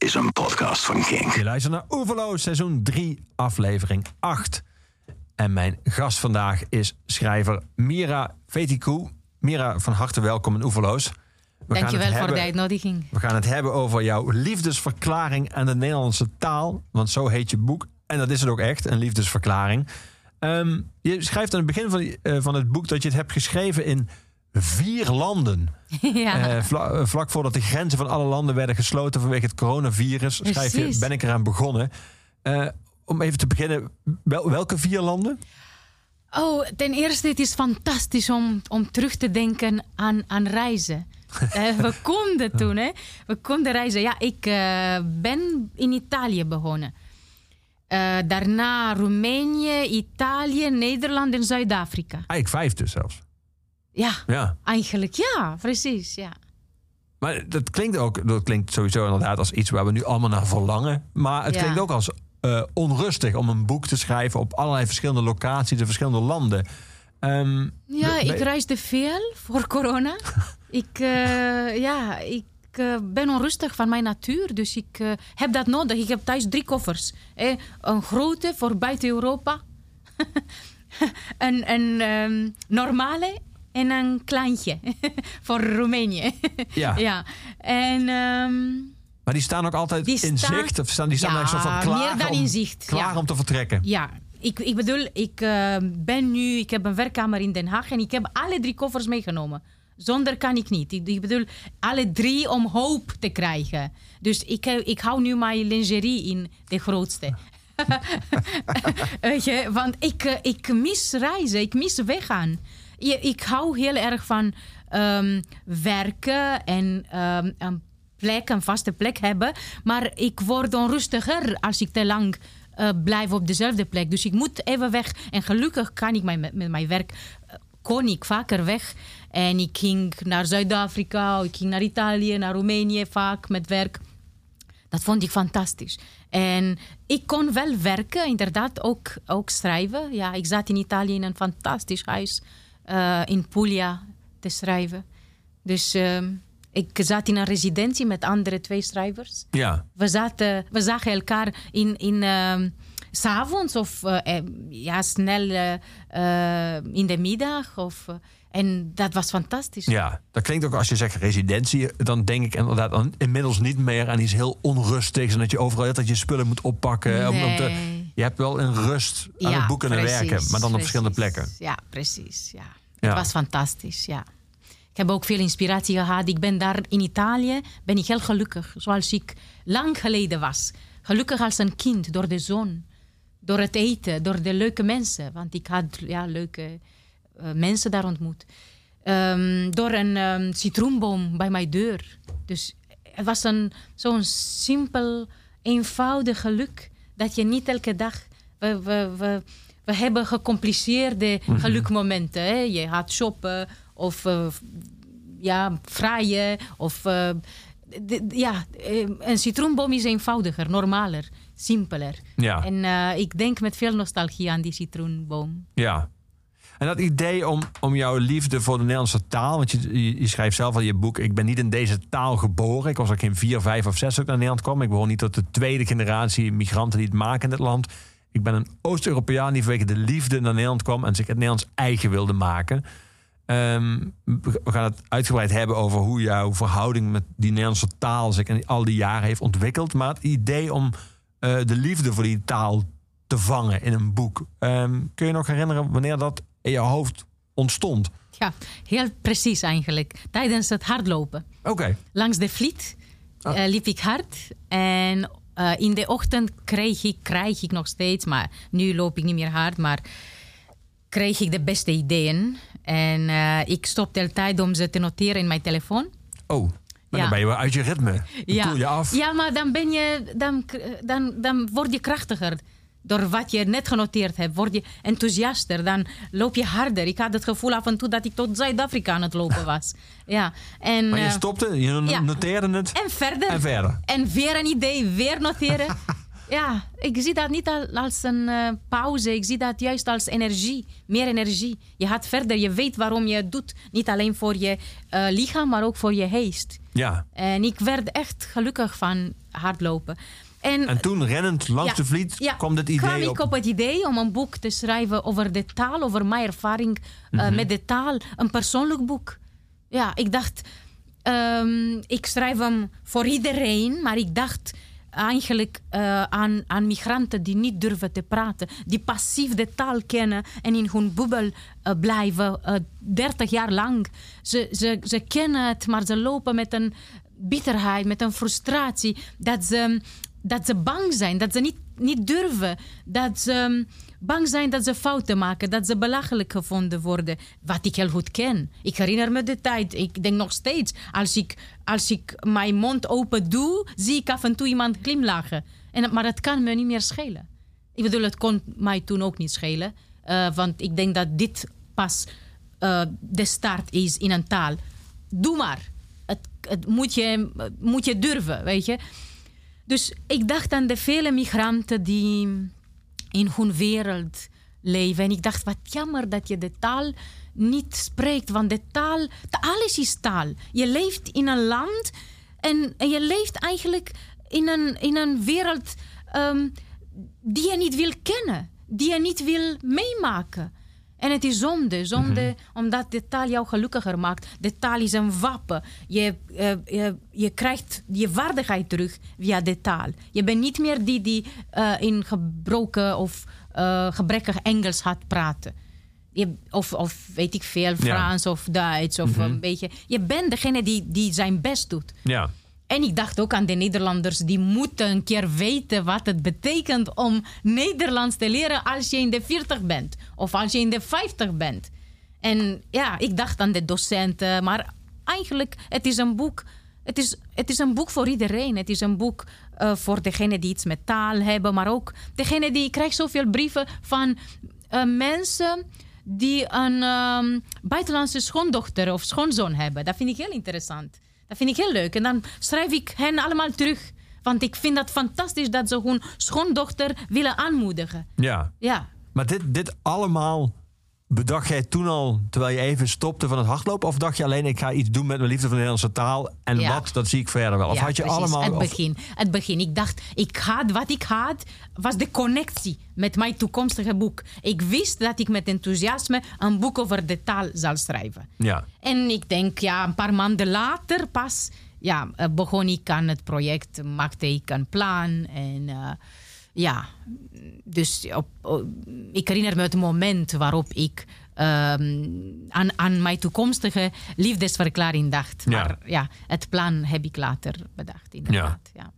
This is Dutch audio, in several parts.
is een podcast van King. Je luistert naar Oeverloos, seizoen 3, aflevering 8. En mijn gast vandaag is schrijver Mira Vetikou. Mira, van harte welkom in Oeverloos. We Dankjewel voor de uitnodiging. We gaan het hebben over jouw liefdesverklaring aan de Nederlandse taal. Want zo heet je boek. En dat is het ook echt, een liefdesverklaring. Ehm, je schrijft aan het begin van, die- eh, van het boek dat je het hebt geschreven in vier landen. ja. Eh, vla- eh, vlak voordat de grenzen van alle landen werden gesloten vanwege het coronavirus, schrijf je, ben ik eraan begonnen. Eh, om even te beginnen, wel, welke vier landen? Oh, ten eerste, het is fantastisch om, om terug te denken aan, aan reizen. We konden toen, hè? We konden reizen. Ja, ik ben in Italië begonnen. Daarna Roemenië, Italië, Nederland en Zuid-Afrika. Eigenlijk vijf dus zelfs. Ja, Ja. eigenlijk ja, precies. Ja. Maar dat klinkt ook, dat klinkt sowieso inderdaad als iets waar we nu allemaal naar verlangen. Maar het Ja. klinkt ook als eh, onrustig om een boek te schrijven op allerlei verschillende locaties in verschillende landen. Ehm, Ja, ik reisde veel voor corona. ik, eh, ja, ik eh, ben onrustig van mijn natuur, dus ik heb dat nodig. Ik heb thuis drie koffers. Een grote voor buiten Europa, een, een ehm, normale en een kleintje voor Roemenië. Ja. ja. En ehm, Maar die staan ook altijd in zicht? Of staan die staan Ja, zo van klaar, meer dan om, in zicht, klaar ja. om te vertrekken? ja, ik, ik bedoel, ik eh, ben nu, ik heb een werkkamer in Den Haag en ik heb alle drie koffers meegenomen. Zonder kan ik niet. Ik, ik bedoel, alle drie om hoop te krijgen. Dus ik, ik hou nu mijn lingerie in de grootste. Weet je, want ik, eh, ik mis reizen, ik mis weggaan. Ik hou heel erg van ehm, werken en ehm, een plek, een vaste plek hebben. Maar ik word onrustiger als ik te lang eh, blijf op dezelfde plek. Dus ik moet even weg. En gelukkig kan ik met mijn werk, eh, kon ik vaker weg. En ik ging naar Zuid-Afrika, ik ging naar Italië, naar Roemenië vaak met werk. Dat vond ik fantastisch. En ik kon wel werken, inderdaad, ook, ook schrijven. Ja, ik zat in Italië in een fantastisch huis eh, in Puglia te schrijven. Dus ehm, ik zat in een residentie met andere twee schrijvers. Ja. We, zaten, we zagen elkaar in, in, ehm, s of eh, eh, ja, snel in de middag. Of, en dat was fantastisch. Ja, dat klinkt ook als je zegt residentie. Dan denk ik inderdaad dan inmiddels niet meer aan iets heel onrustigs. En dat je overal dat je spullen moet oppakken. Om, om te, Nee. je hebt wel een rust aan het boek kunnen precies, werken. Maar dan op verschillende plekken. Ja, precies. Ja. Het was fantastisch, ja. Ik heb ook veel inspiratie gehad. Ik ben daar in Italië, ben ik heel gelukkig. Zoals ik lang geleden was. Gelukkig als een kind, door de zon. Door het eten, door de leuke mensen. Want ik had ja, leuke eh, mensen daar ontmoet. Ehm, door een ehm, citroenboom bij mijn deur. Dus het was een, zo'n simpel, eenvoudig geluk. Dat je niet elke dag... We, we, we hebben gecompliceerde gelukmomenten. Hè? Je gaat shoppen of eh, ja, vraaien. Of, eh, ja, eh, een citroenboom is eenvoudiger, normaler, simpeler. Ja. En ik denk met veel nostalgie aan die citroenboom. Ja. En dat idee om, om jouw liefde voor de Nederlandse taal. Want je, je, je schrijft zelf al in je boek. Ik ben niet in deze taal geboren. Ik was ook geen vier, vijf of zes ik naar Nederland kwam. Ik behoor niet tot de tweede generatie migranten die het maken in dit land. Ik ben een Oost-Europeaan die vanwege de liefde naar Nederland kwam. En zich het Nederlands eigen wilde maken. Ehm, we gaan het uitgebreid hebben over hoe jouw verhouding met die Nederlandse taal zich in al die jaren heeft ontwikkeld. Maar het idee om eh, de liefde voor die taal te vangen in een boek. Ehm, kun je nog herinneren wanneer dat in je hoofd ontstond? Ja, heel precies eigenlijk. Tijdens het hardlopen. Oké. Langs de Vliet Oh. eh, liep ik hard. En eh, in de ochtend kreeg ik, krijg ik nog steeds, maar nu loop ik niet meer hard, maar kreeg ik de beste ideeën. En eh, ik stopte altijd om ze te noteren in mijn telefoon. Oh, maar Ja. dan ben je wel uit je ritme. Dan koel je af. ja, maar dan, ben je, dan, dan, dan word je krachtiger. Door wat je net genoteerd hebt, word je enthousiaster. Dan loop je harder. Ik had het gevoel af en toe dat ik tot Zuid-Afrika aan het lopen was. Ja. En, Maar je eh, stopte, je ja. noteerde het. en verder. En verder. En weer een idee, weer noteren. ja, ik zie dat niet al- als een eh, pauze. Ik zie dat juist als energie. Meer energie. Je gaat verder. Je weet waarom je het doet. Niet alleen voor je eh, lichaam, maar ook voor je geest. Ja. En ik werd echt gelukkig van hardlopen. En, En toen rennend langs Ja. de vliet ja, kwam dit kwam idee ik op. op het idee om een boek te schrijven over de taal, over mijn ervaring eh, Mhm. met de taal. Een persoonlijk boek. Ja, ik dacht, ehm, ik schrijf hem voor iedereen, maar ik dacht eigenlijk eh, aan, aan migranten die niet durven te praten, die passief de taal kennen en in hun bubbel eh, blijven, 30 jaar lang. Ze, ze, ze kennen het, maar ze lopen met een bitterheid, met een frustratie, dat ze, dat ze bang zijn, dat ze niet, niet durven, dat ze bang zijn dat ze fouten maken, dat ze belachelijk gevonden worden, wat ik heel goed ken. Ik herinner me de tijd, ik denk nog steeds, als ik, als ik mijn mond open doe, zie ik af en toe iemand glimlachen. En, maar het kan me niet meer schelen. Ik bedoel, het kon mij toen ook niet schelen, eh, want ik denk dat dit pas eh, de start is in een taal. Doe maar. Het, het moet, je, moet je durven, weet je. Dus ik dacht aan de vele migranten die in hun wereld leven. En ik dacht, wat jammer dat je de taal niet spreekt. Want de taal, alles is taal. Je leeft in een land en, je leeft eigenlijk in een, in een wereld ehm, die je niet wil kennen. Die je niet wil meemaken. En het is zonde, zonde omdat de taal jou gelukkiger maakt. De taal is een wapen. Je, eh, je, je krijgt je waardigheid terug via de taal. Je bent niet meer die die eh, in gebroken of eh, gebrekkig Engels had praten. Je, of, of weet ik veel, Frans of Duits of een beetje. Je bent degene die, die zijn best doet. Ja. En ik dacht ook aan de Nederlanders, die moeten een keer weten wat het betekent om Nederlands te leren als je in de 40 bent of als je in de 50 bent. En ja, ik dacht aan de docenten, maar eigenlijk het is een boek. Het is, het is een boek voor iedereen. Het is een boek eh, voor degenen die iets met taal hebben, maar ook degene die. Ik krijg zoveel brieven van eh, mensen die een ehm, buitenlandse schoondochter of schoonzoon hebben. Dat vind ik heel interessant. Dat vind ik heel leuk. En dan schrijf ik hen allemaal terug. Want ik vind dat fantastisch dat ze hun schoondochter willen aanmoedigen. ja. Ja, Maar dit, dit allemaal bedacht jij toen al terwijl je even stopte van het hardlopen? Of dacht je alleen, ik ga iets doen met mijn liefde voor de Nederlandse taal en Ja. wat, dat zie ik verder wel? Of ja, had je precies. allemaal... Het begin, het begin. Ik dacht, ik had, wat ik had, was de connectie met mijn toekomstige boek. Ik wist dat ik met enthousiasme een boek over de taal zal schrijven. ja. En ik denk, ja, een paar maanden later pas ja, eh, begon ik aan het project, maakte ik een plan. En eh, ja, dus op, op- ik herinner me het moment waarop ik ehm, aan, aan mijn toekomstige liefdesverklaring dacht. Ja. Maar ja, het plan heb ik later bedacht, inderdaad. Ja.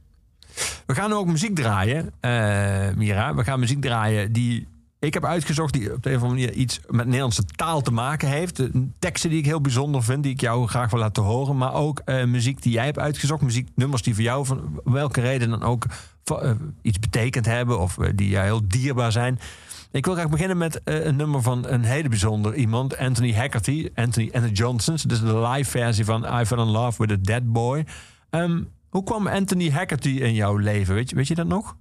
We gaan ook muziek draaien, eh, Mira. We gaan muziek draaien die ik heb uitgezocht... die op de een of andere manier iets met Nederlandse taal te maken heeft. Teksten die ik heel bijzonder vind, die ik jou graag wil laten horen. Maar ook eh, muziek die jij hebt uitgezocht. Muzieknummers die voor jou, van welke reden dan ook... eh, iets betekend hebben of eh, die jou heel dierbaar zijn. Ik wil graag beginnen met eh, een nummer van een hele bijzonder iemand. Anthony Haggerty, Anthony and the Johnsons. Is de live versie van I Fell in Love with a Dead Boy. Ehm, hoe kwam Anthony Haggerty in jouw leven? Weet je, weet je dat nog?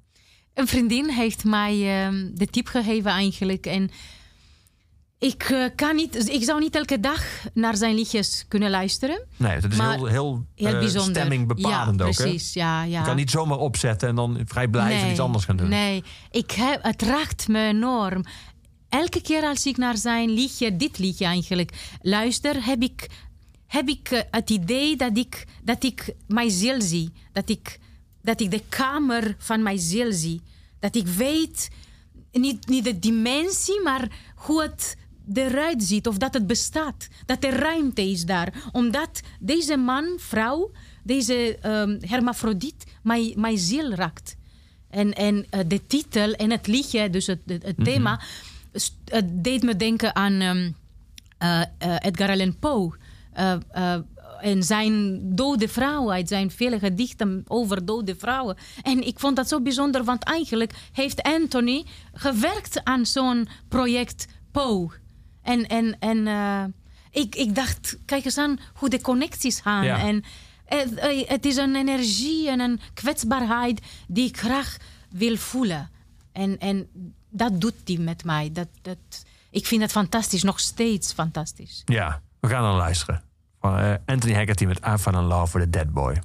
Een vriendin heeft mij ehm, de tip gegeven eigenlijk. En ik, eh, kan niet, dus ik zou niet elke dag naar zijn liedjes kunnen luisteren. Nee, dat is heel, heel, Heel eh, bijzonder. stemmingbepalend ja, ook. Hè? precies. Ja, ja. Je kan niet zomaar opzetten en dan vrij blij iets anders gaan doen. Nee, ik heb, het raakt me enorm. Elke keer als ik naar zijn liedje, dit liedje eigenlijk, luister, heb ik, heb ik eh, het idee dat ik, dat ik mijn ziel zie. Dat ik, dat ik de kamer van mijn ziel zie. Dat ik weet, niet, niet de dimensie, maar hoe het eruit ziet of dat het bestaat. Dat er ruimte is daar. Omdat deze man, vrouw, deze ehm hermafrodiet, mijn, mijn ziel raakt. En, en eh, de titel en het liedje, dus het, het, het thema, het deed me denken aan ehm, eh, eh, Edgar Allan Poe. En zijn dode vrouwen, uit zijn vele gedichten over dode vrouwen. En ik vond dat zo bijzonder, want eigenlijk heeft Anthony gewerkt aan zo'n project Poe. En, en, en eh, ik, ik dacht, kijk eens aan hoe de connecties gaan. Ja. En het, eh, het is een energie en een kwetsbaarheid die ik graag wil voelen. En, en dat doet hij met mij. Dat, dat, ik vind het fantastisch, nog steeds fantastisch. Ja, we gaan dan luisteren. Van eh, Anthony Haggerty met I Fell in Love with a Dead Boy.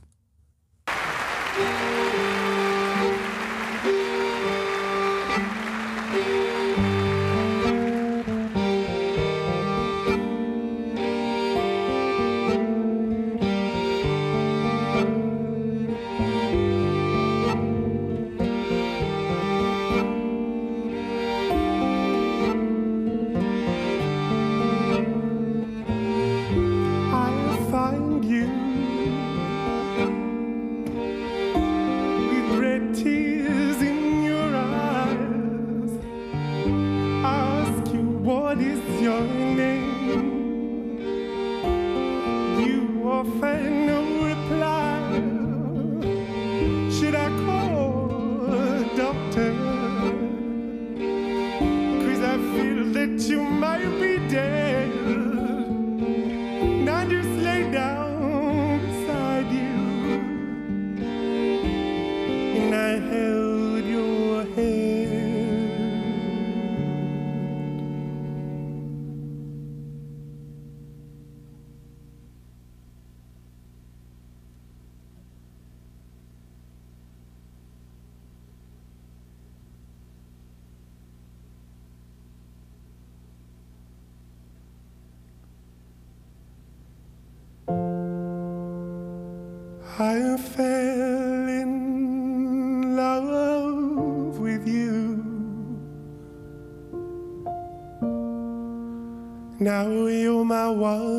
Now you're my one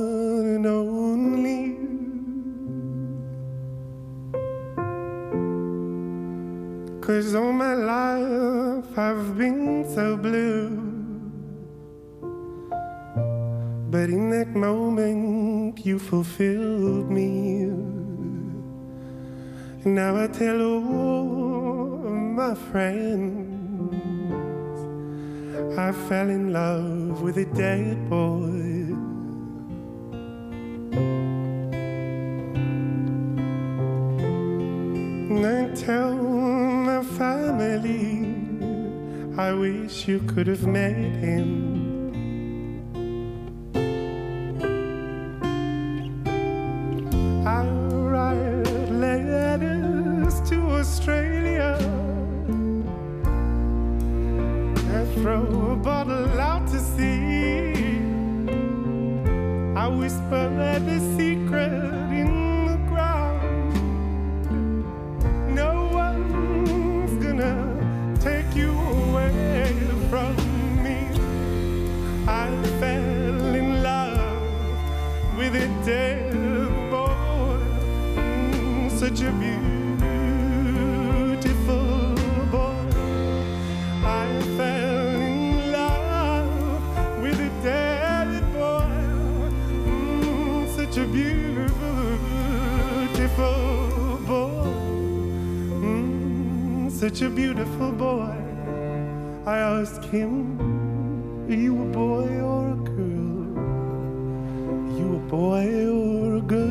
Such a beautiful boy. I asked him, Are you a boy or a girl? Are you a boy or a girl?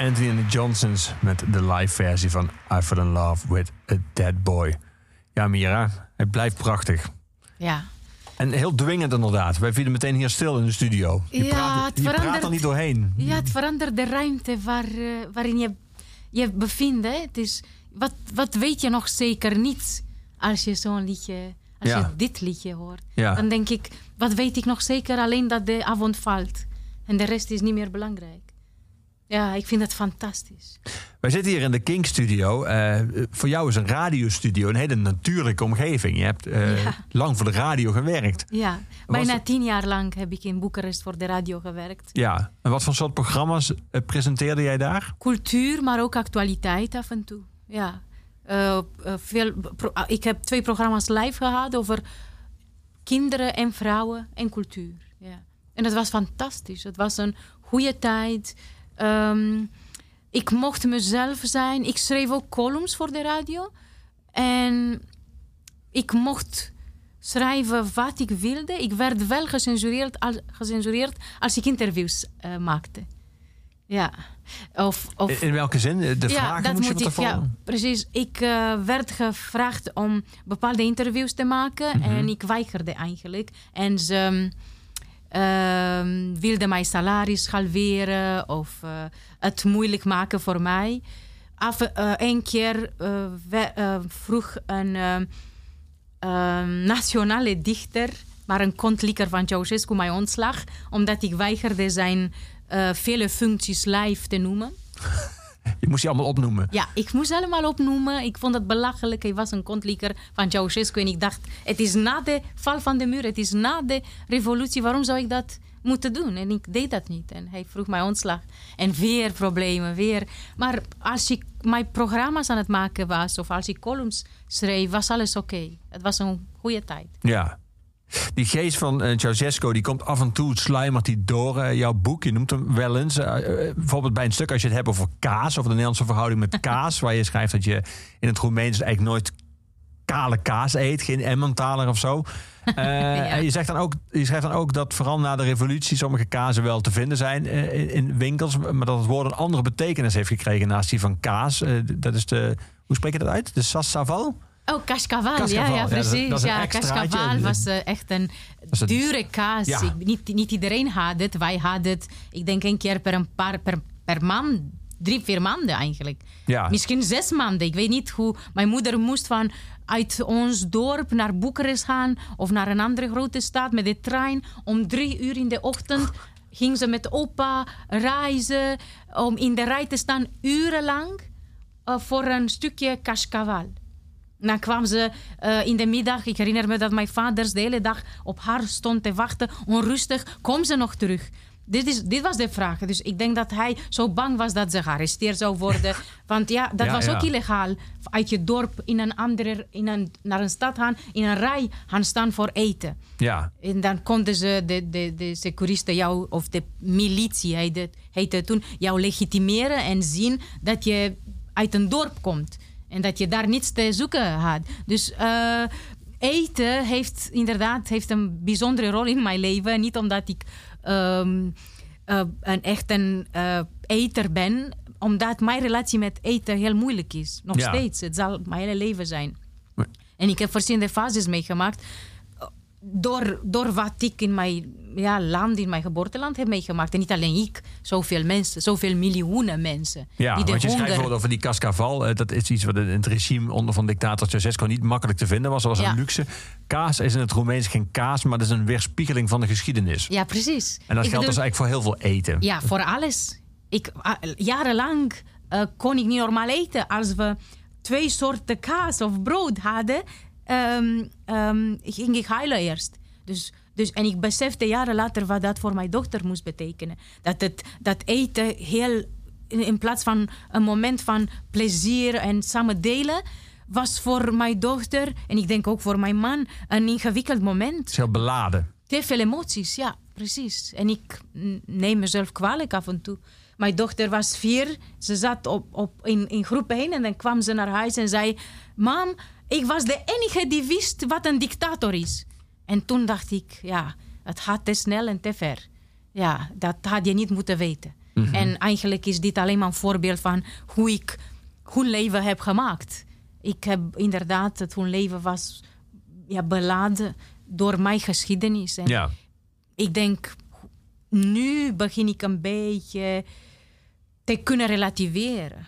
Anthony and the Johnsons met de live versie van I Fell in Love with a Dead Boy. Ja, Mira, het blijft prachtig. Ja. En heel dwingend inderdaad. Wij vielen meteen hier stil in de studio. Je, Ja, praat, het je praat verandert- er niet doorheen. Ja, het verandert de ruimte waar, eh, waarin je je bevindt. hè. Het is, wat, wat weet je nog zeker niet als je zo'n liedje, als Ja. je dit liedje hoort? Ja. Dan denk ik, wat weet ik nog zeker? Alleen dat de avond valt. En de rest is niet meer belangrijk. Ja, ik vind het fantastisch. Wij zitten hier in de King Studio. Eh, voor jou is een radiostudio een hele natuurlijke omgeving. Je hebt eh, Ja. lang voor de radio gewerkt. Ja, bijna tien jaar lang heb ik in Boekarest voor de radio gewerkt. Ja. En wat voor soort programma's eh, presenteerde jij daar? Cultuur, maar ook actualiteit af en toe. Ja. Veel, pro- ah, ik heb twee programma's live gehad over kinderen en vrouwen en cultuur. Ja. En het was fantastisch. Het was een goede tijd. Ehm, ik mocht mezelf zijn. Ik schreef ook columns voor de radio. En ik mocht schrijven wat ik wilde. Ik werd wel gecensureerd als, gecensureerd als ik interviews eh, maakte. Ja. Of, of, In, welke zin? De vragen moest je van ik. Ja, precies. Ik eh, werd gevraagd om bepaalde interviews te maken Mhm. en ik weigerde eigenlijk. En ze ehm, wilden mijn salaris halveren of eh, het moeilijk maken voor mij. Af, eh, een keer eh, vroeg een ehm, nationale dichter, maar een kontlikker van Ceausescu, mij ontslag, omdat ik weigerde zijn vele functies live te noemen. Je moest die allemaal opnoemen. Ja, ik moest allemaal opnoemen. Ik vond het belachelijk. Hij was een kontlikker van Ceausescu. En ik dacht, het is na de val van de muur. Het is na de revolutie. Waarom zou ik dat moeten doen? En ik deed dat niet. En hij vroeg mij ontslag. En weer problemen, weer. Maar als ik mijn programma's aan het maken was... of als ik columns schreef, was alles oké. Het was een goede tijd. Ja. Die geest van eh, Ceausescu, die komt af en toe, sluimert die door eh, jouw boek. Je noemt hem wel eens. eh, bijvoorbeeld bij een stuk als je het hebt over kaas, over de Nederlandse verhouding met kaas. waar je schrijft dat je in het Roemeens eigenlijk nooit kale kaas eet, geen Emmentaler of zo. En je, zegt dan ook, je schrijft dan ook dat vooral na de revolutie sommige kazen wel te vinden zijn in, in winkels. Maar dat het woord een andere betekenis heeft gekregen naast die van kaas. Dat is de, hoe spreek je dat uit? De sassaval? Oh, Cascaval. Ja, ja, ja, dat is- precies. dat ja. Cascaval was eh, echt een dure kaas. Ja. Ik, niet, niet iedereen had het. Wij hadden het, ik denk een keer per, een paar, per, per maand. Drie, vier maanden eigenlijk. Ja. Misschien zes maanden. Ik weet niet hoe. Mijn moeder moest van uit ons dorp naar Boekarest gaan. Of naar een andere grote stad met de trein. Om drie uur in de ochtend ging ze met opa reizen. Om in de rij te staan urenlang. eh, voor een stukje Cascaval. Dan kwam ze eh, in de middag. Ik herinner me dat mijn vader de hele dag op haar stond te wachten. Onrustig. Kom ze nog terug? Dit, is, dit was de vraag. Dus ik denk dat hij zo bang was dat ze gearresteerd zou worden. Want ja, dat Ja, was ja. ook illegaal. Uit je dorp in een andere, in een, naar een stad gaan. In een rij gaan staan voor eten. Ja. En dan konden ze, de, de, de securisten jou, of de militie heette, heette toen, jou legitimeren en zien dat je uit een dorp komt. En dat je daar niets te zoeken had. Dus eh, eten heeft inderdaad heeft een bijzondere rol in mijn leven. Niet omdat ik ehm, eh, een echt een eh, eter ben, omdat mijn relatie met eten heel moeilijk is. Nog Ja. steeds. Het zal mijn hele leven zijn. En ik heb verschillende fases meegemaakt. Door, door wat ik in mijn ja, land, in mijn geboorteland heb meegemaakt. En niet alleen ik, zoveel mensen, zoveel miljoenen mensen. Ja, die de want je schrijft honger... over die cascaval. eh, dat is iets wat in het regime onder van dictator Ceausescu niet makkelijk te vinden was. Dat was Ja. een luxe. Kaas is in het Roemeens geen kaas, maar dat is een weerspiegeling van de geschiedenis. Ja, precies. En dat Ik geldt dus bedoel- eigenlijk voor heel veel eten. Ja, voor alles. Ik, ah, jarenlang eh, kon ik niet normaal eten. Als we twee soorten kaas of brood hadden, ehm, ging ik huilen eerst. Dus, dus, en ik besefte jaren later wat dat voor mijn dochter moest betekenen. Dat, het, dat eten heel, in, plaats van een moment van plezier en samen delen, was voor mijn dochter, en ik denk ook voor mijn man, een ingewikkeld moment. Het is heel beladen. Te veel emoties, ja, precies. En ik neem mezelf kwalijk af en toe. Mijn dochter was vier. Ze zat op, op, in, in groep 1 en dan kwam ze naar huis en zei... Mam, ik was de enige die wist wat een dictator is. En toen dacht ik, ja, het gaat te snel en te ver. Ja, dat had je niet moeten weten. En eigenlijk is dit alleen maar een voorbeeld van hoe ik hun leven heb gemaakt. Ik heb inderdaad, het hun leven was ja, beladen door mijn geschiedenis. En Ja. ik denk, nu begin ik een beetje te kunnen relativeren.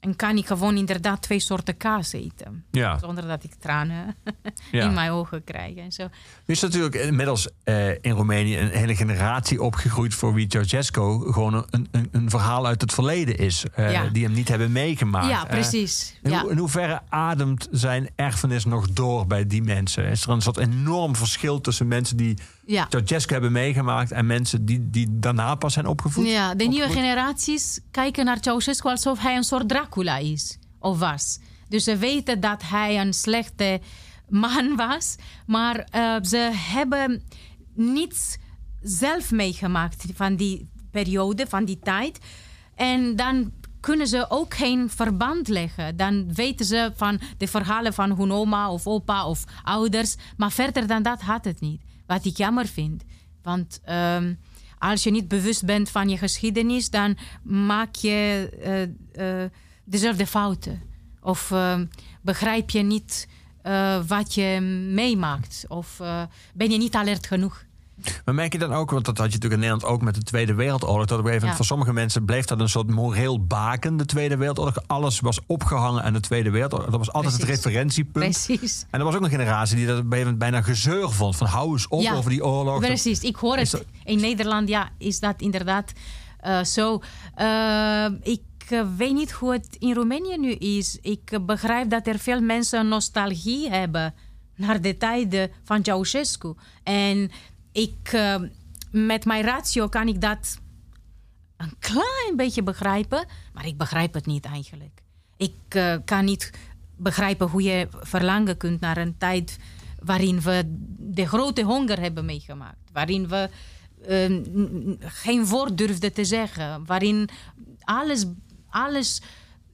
En kan ik gewoon inderdaad twee soorten kaas eten. Ja. Zonder dat ik tranen Ja. in mijn ogen krijg en zo. Er is natuurlijk inmiddels eh, in Roemenië een hele generatie opgegroeid voor wie Ceausescu gewoon een, een, een verhaal uit het verleden is. eh, Ja. Die hem niet hebben meegemaakt. ja, precies. in, ho- in hoeverre ademt zijn erfenis nog door bij die mensen? Is er een soort enorm verschil tussen mensen die ja. Ceausescu hebben meegemaakt en mensen die, die daarna pas zijn opgevoed? Ja, de nieuwe generaties kijken naar Ceausescu alsof hij een soort Dracula is. Of was. Dus ze weten dat hij een slechte man was. Maar eh, ze hebben niets zelf meegemaakt van die periode, van die tijd. En dan kunnen ze ook geen verband leggen. Dan weten ze van de verhalen van hun oma of opa of ouders. Maar verder dan dat had het niet. Wat ik jammer vind. Want ehm, als je niet bewust bent van je geschiedenis, dan maak je eh, eh, dezelfde fouten. Of ehm, begrijp je niet eh, wat je meemaakt. Of ben je niet alert genoeg. Maar merk je dan ook, want dat had je natuurlijk in Nederland ook met de Tweede Wereldoorlog, dat op een gegeven moment Ja. voor sommige mensen bleef dat een soort moreel baken, de Tweede Wereldoorlog. Alles was opgehangen aan de Tweede Wereldoorlog. Dat was altijd het referentiepunt. Precies. En er was ook een generatie die dat bijna gezeur vond. Van hou eens op Ja, over die oorlog. Precies, ik hoor het. dat- In Nederland ja, is dat inderdaad eh, zo. Eh, ik eh, weet niet hoe het in Roemenië nu is. Ik begrijp dat er veel mensen nostalgie hebben naar de tijden van Ceausescu. En ik, eh, met mijn ratio kan ik dat een klein beetje begrijpen, maar ik begrijp het niet eigenlijk. Ik eh, kan niet begrijpen hoe je verlangen kunt naar een tijd waarin we de grote honger hebben meegemaakt, waarin we eh, n- geen woord durfden te zeggen, waarin alles, alles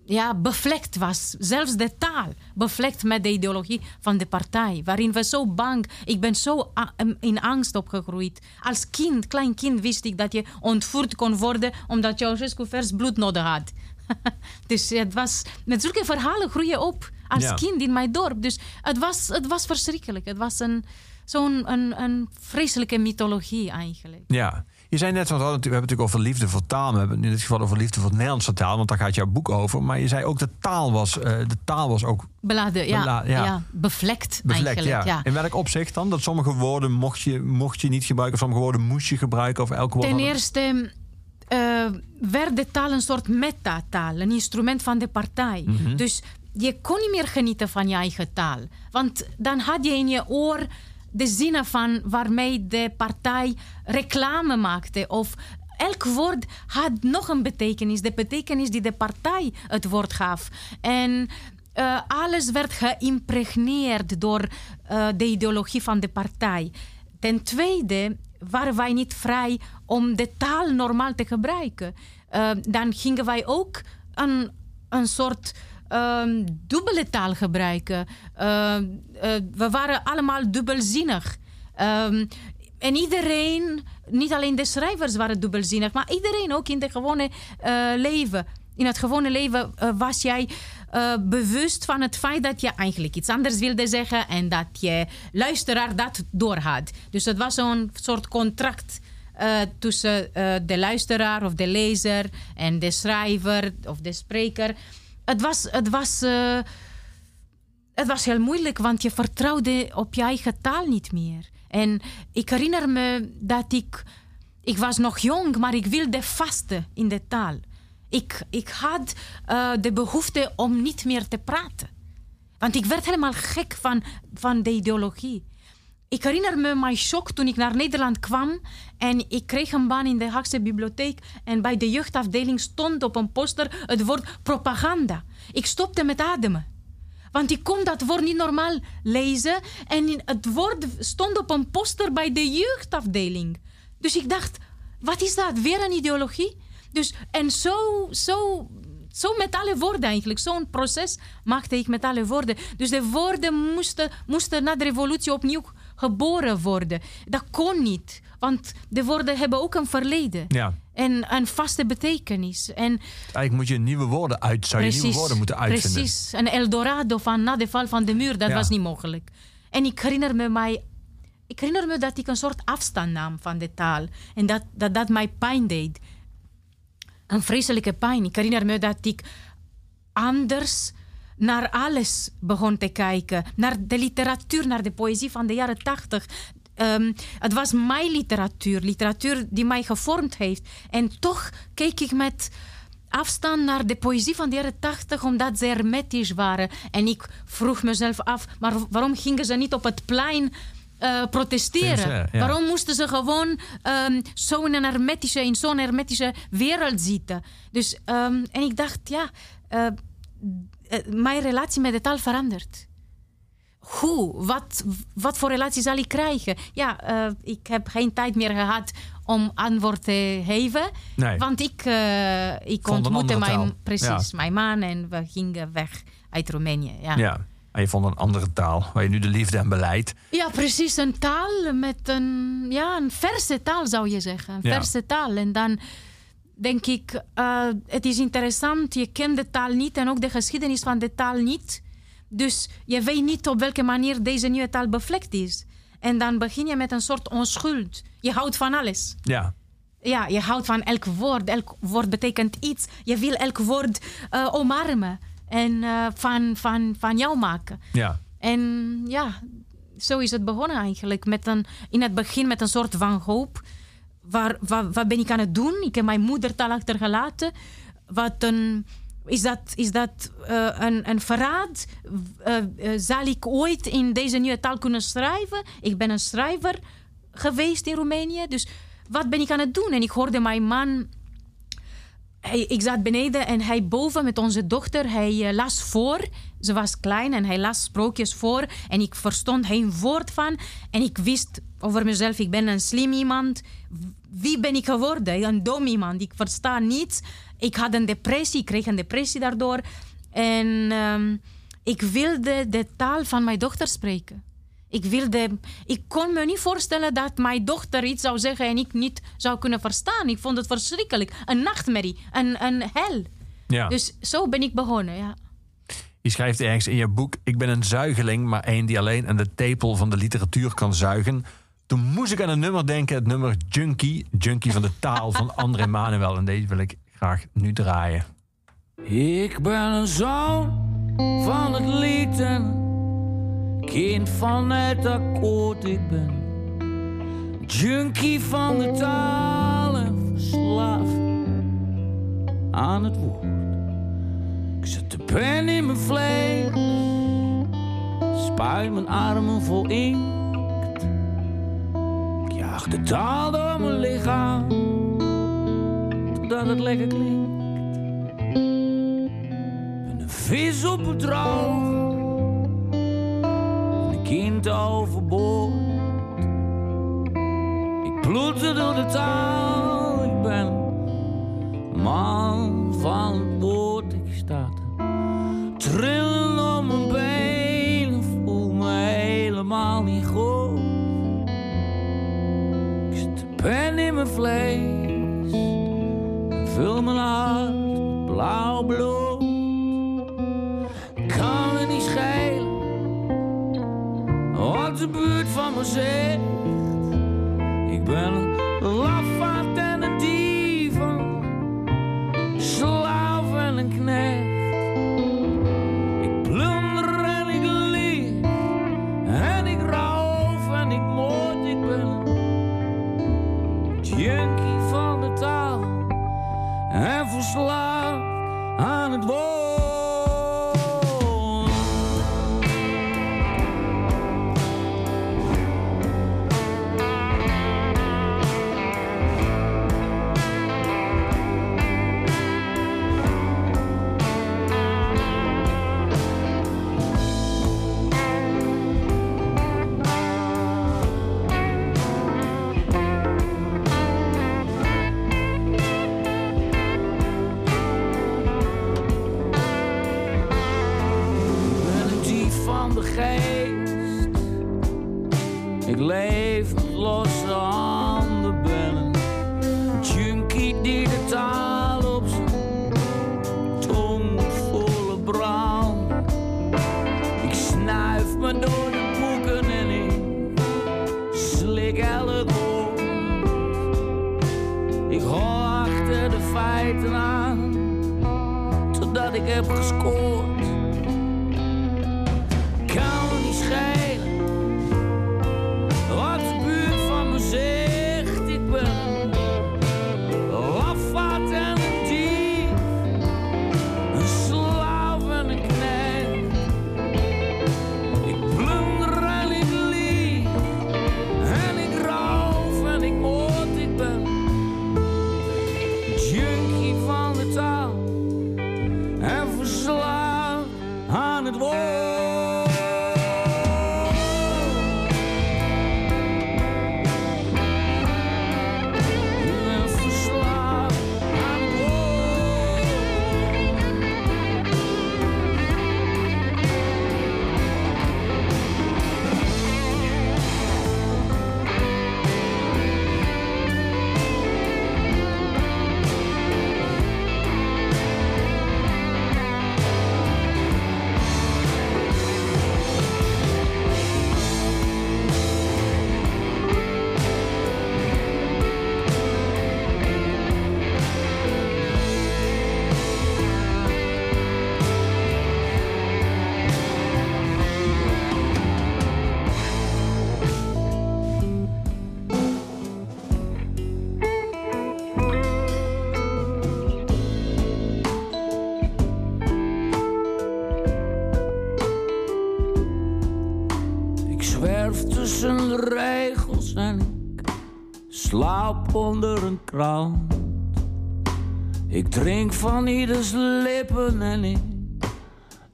ja, bevlekt was. Zelfs de taal bevlekt met de ideologie van de partij. Waarin we zo bang... Ik ben zo in angst opgegroeid. Als kind, klein kind, wist ik dat je ontvoerd kon worden... omdat Ceausescu vers bloed nodig had. dus het was... Met zulke verhalen groei je op als Ja. kind in mijn dorp. Dus het was, het was verschrikkelijk. Het was een, zo'n een, een vreselijke mythologie eigenlijk. Ja. Je zei net, want we hadden het- we hebben het natuurlijk over liefde voor taal. We hebben het in dit geval over liefde voor de Nederlandse taal. Want daar gaat jouw boek over. Maar je zei ook de taal was, eh, de taal was ook Beladen, ja, Bela- ja. ja. bevlekt, bevlekt. eigenlijk. Ja. Ja. In welk opzicht dan? Dat sommige woorden mocht je, mocht je niet gebruiken. Of sommige woorden moest je gebruiken. Of elk woord Ten eerste eh, werd de taal een soort metataal, een instrument van de partij. Mhm. Dus je kon niet meer genieten van je eigen taal. Want dan had je in je oor de zinnen van waarmee de partij reclame maakte. Of elk woord had nog een betekenis. De betekenis die de partij het woord gaf. En eh, alles werd geïmpregneerd door eh, de ideologie van de partij. Ten tweede waren wij niet vrij om de taal normaal te gebruiken. Eh, dan gingen wij ook een, een soort ehm, dubbele taal gebruiken. Eh, eh, we waren allemaal dubbelzinnig. Ehm, en iedereen, niet alleen de schrijvers waren dubbelzinnig, maar iedereen ook in het gewone eh, leven. In het gewone leven eh, was jij bewust van het feit dat je eigenlijk iets anders wilde zeggen en dat je luisteraar dat doorhad. Dus het was zo'n soort contract tussen de luisteraar of de lezer en de schrijver of de spreker. Het was, het was, eh, het was heel moeilijk, want je vertrouwde op je eigen taal niet meer. En ik herinner me dat ik... Ik was nog jong, maar ik wilde vasten in de taal. Ik, ik had eh, de behoefte om niet meer te praten. Want ik werd helemaal gek van, van de ideologie. Ik herinner me mijn shock toen ik naar Nederland kwam en ik kreeg een baan in de Haagse bibliotheek en bij de jeugdafdeling stond op een poster het woord propaganda. Ik stopte met ademen. Want ik kon dat woord niet normaal lezen en het woord stond op een poster bij de jeugdafdeling. Dus ik dacht, wat is dat? Weer een ideologie? Dus, en zo, zo, zo met alle woorden eigenlijk. Zo'n proces maakte ik met alle woorden. Dus de woorden moesten, moesten na de revolutie opnieuw geboren worden. Dat kon niet. Want de woorden hebben ook een verleden. Ja. En een vaste betekenis. En Eigenlijk moet je nieuwe woorden uit, zou je nieuwe woorden moeten uitvinden. Precies. Een Eldorado van na de val van de muur, dat Ja. was niet mogelijk. En ik herinner me mij... Ik herinner me dat ik een soort afstand nam van de taal. En dat dat, dat mij pijn deed. Een vreselijke pijn. Ik herinner me dat ik anders naar alles begon te kijken. Naar de literatuur, naar de poëzie van de jaren tachtig. Ehm, het was mijn literatuur, literatuur die mij gevormd heeft. En toch keek ik met afstand naar de poëzie van de jaren tachtig, omdat ze hermetisch waren. En ik vroeg mezelf af, maar waarom gingen ze niet op het plein uh, protesteren? Waarom moesten ze gewoon um, zo in een hermetische, in zo'n hermetische wereld zitten? Dus, um, en ik dacht, ja, uh, mijn relatie met de taal verandert hoe? Wat, wat voor relatie zal ik krijgen? Ja, uh, ik heb geen tijd meer gehad om antwoord te geven. Nee. Want ik, uh, ik ontmoette mijn, precies, mijn man en we gingen weg uit Roemenië. Ja. ja. En je vond een andere taal waar je nu de liefde en beleid. Ja, precies. Een taal met een, ja, een verse taal zou je zeggen. Een verse taal. En dan denk ik, uh, het is interessant. Je kent de taal niet en ook de geschiedenis van de taal niet. Dus je weet niet op welke manier deze nieuwe taal bevlekt is. En dan begin je met een soort onschuld. Je houdt van alles. Ja. Ja, je houdt van elk woord. Elk woord betekent iets. Je wil elk woord uh, omarmen en uh, van, van, van jou maken. Ja. En ja, zo is het begonnen eigenlijk. Met een, in het begin met een soort van hoop. Waar, wat ben ik aan het doen? Ik heb mijn moedertaal achtergelaten. Wat een is dat, is dat uh, een, verraad? Uh, uh, zal ik ooit in deze nieuwe taal kunnen schrijven? Ik ben een schrijver geweest in Roemenië. Dus wat ben ik aan het doen? En ik hoorde mijn man. Hij, ik zat beneden en hij boven met onze dochter. Hij las voor. Ze was klein en hij las sprookjes voor. En ik verstond geen woord van. En ik wist over mezelf: ik ben een slim iemand. Wie ben ik geworden? Een dom iemand. Ik versta niets ik had een depressie, ik kreeg een depressie daardoor. En um, ik wilde de taal van mijn dochter spreken. Ik, wilde, ik kon me niet voorstellen dat mijn dochter iets zou zeggen en ik niet zou kunnen verstaan. Ik vond het verschrikkelijk. Een nachtmerrie, een, een hel. Ja. Dus zo ben ik begonnen, ja. Je schrijft ergens in je boek: Ik ben een zuigeling, maar één die alleen aan de tepel van de literatuur kan zuigen. Toen moest ik aan een nummer denken, het nummer Junkie. Junkie van de taal van André Manuel. En deze wil ik graag nu draaien. Ik ben een zoon van het lied en kind van het akkoord. Ik ben junkie van de taal en verslaafd aan het woord. Ik zet de pen in mijn vlees, spuit mijn armen vol inkt. Ik jaag de taal door mijn lichaam dat het lekker klinkt. Ben een vis op het droog, een kind overboord. Ik ploeter door de taal, ik ben man van het woord. Trillen om mijn benen, voel me helemaal niet goed. Ik zit pen in mijn vlees Vul mijn hart blauw bloed. Kan me niet schelen wat de buurt van me zegt. Ik ben een lafaard en een dief, slaaf aan het woord. Onder een krant. Ik drink van ieders lippen en ik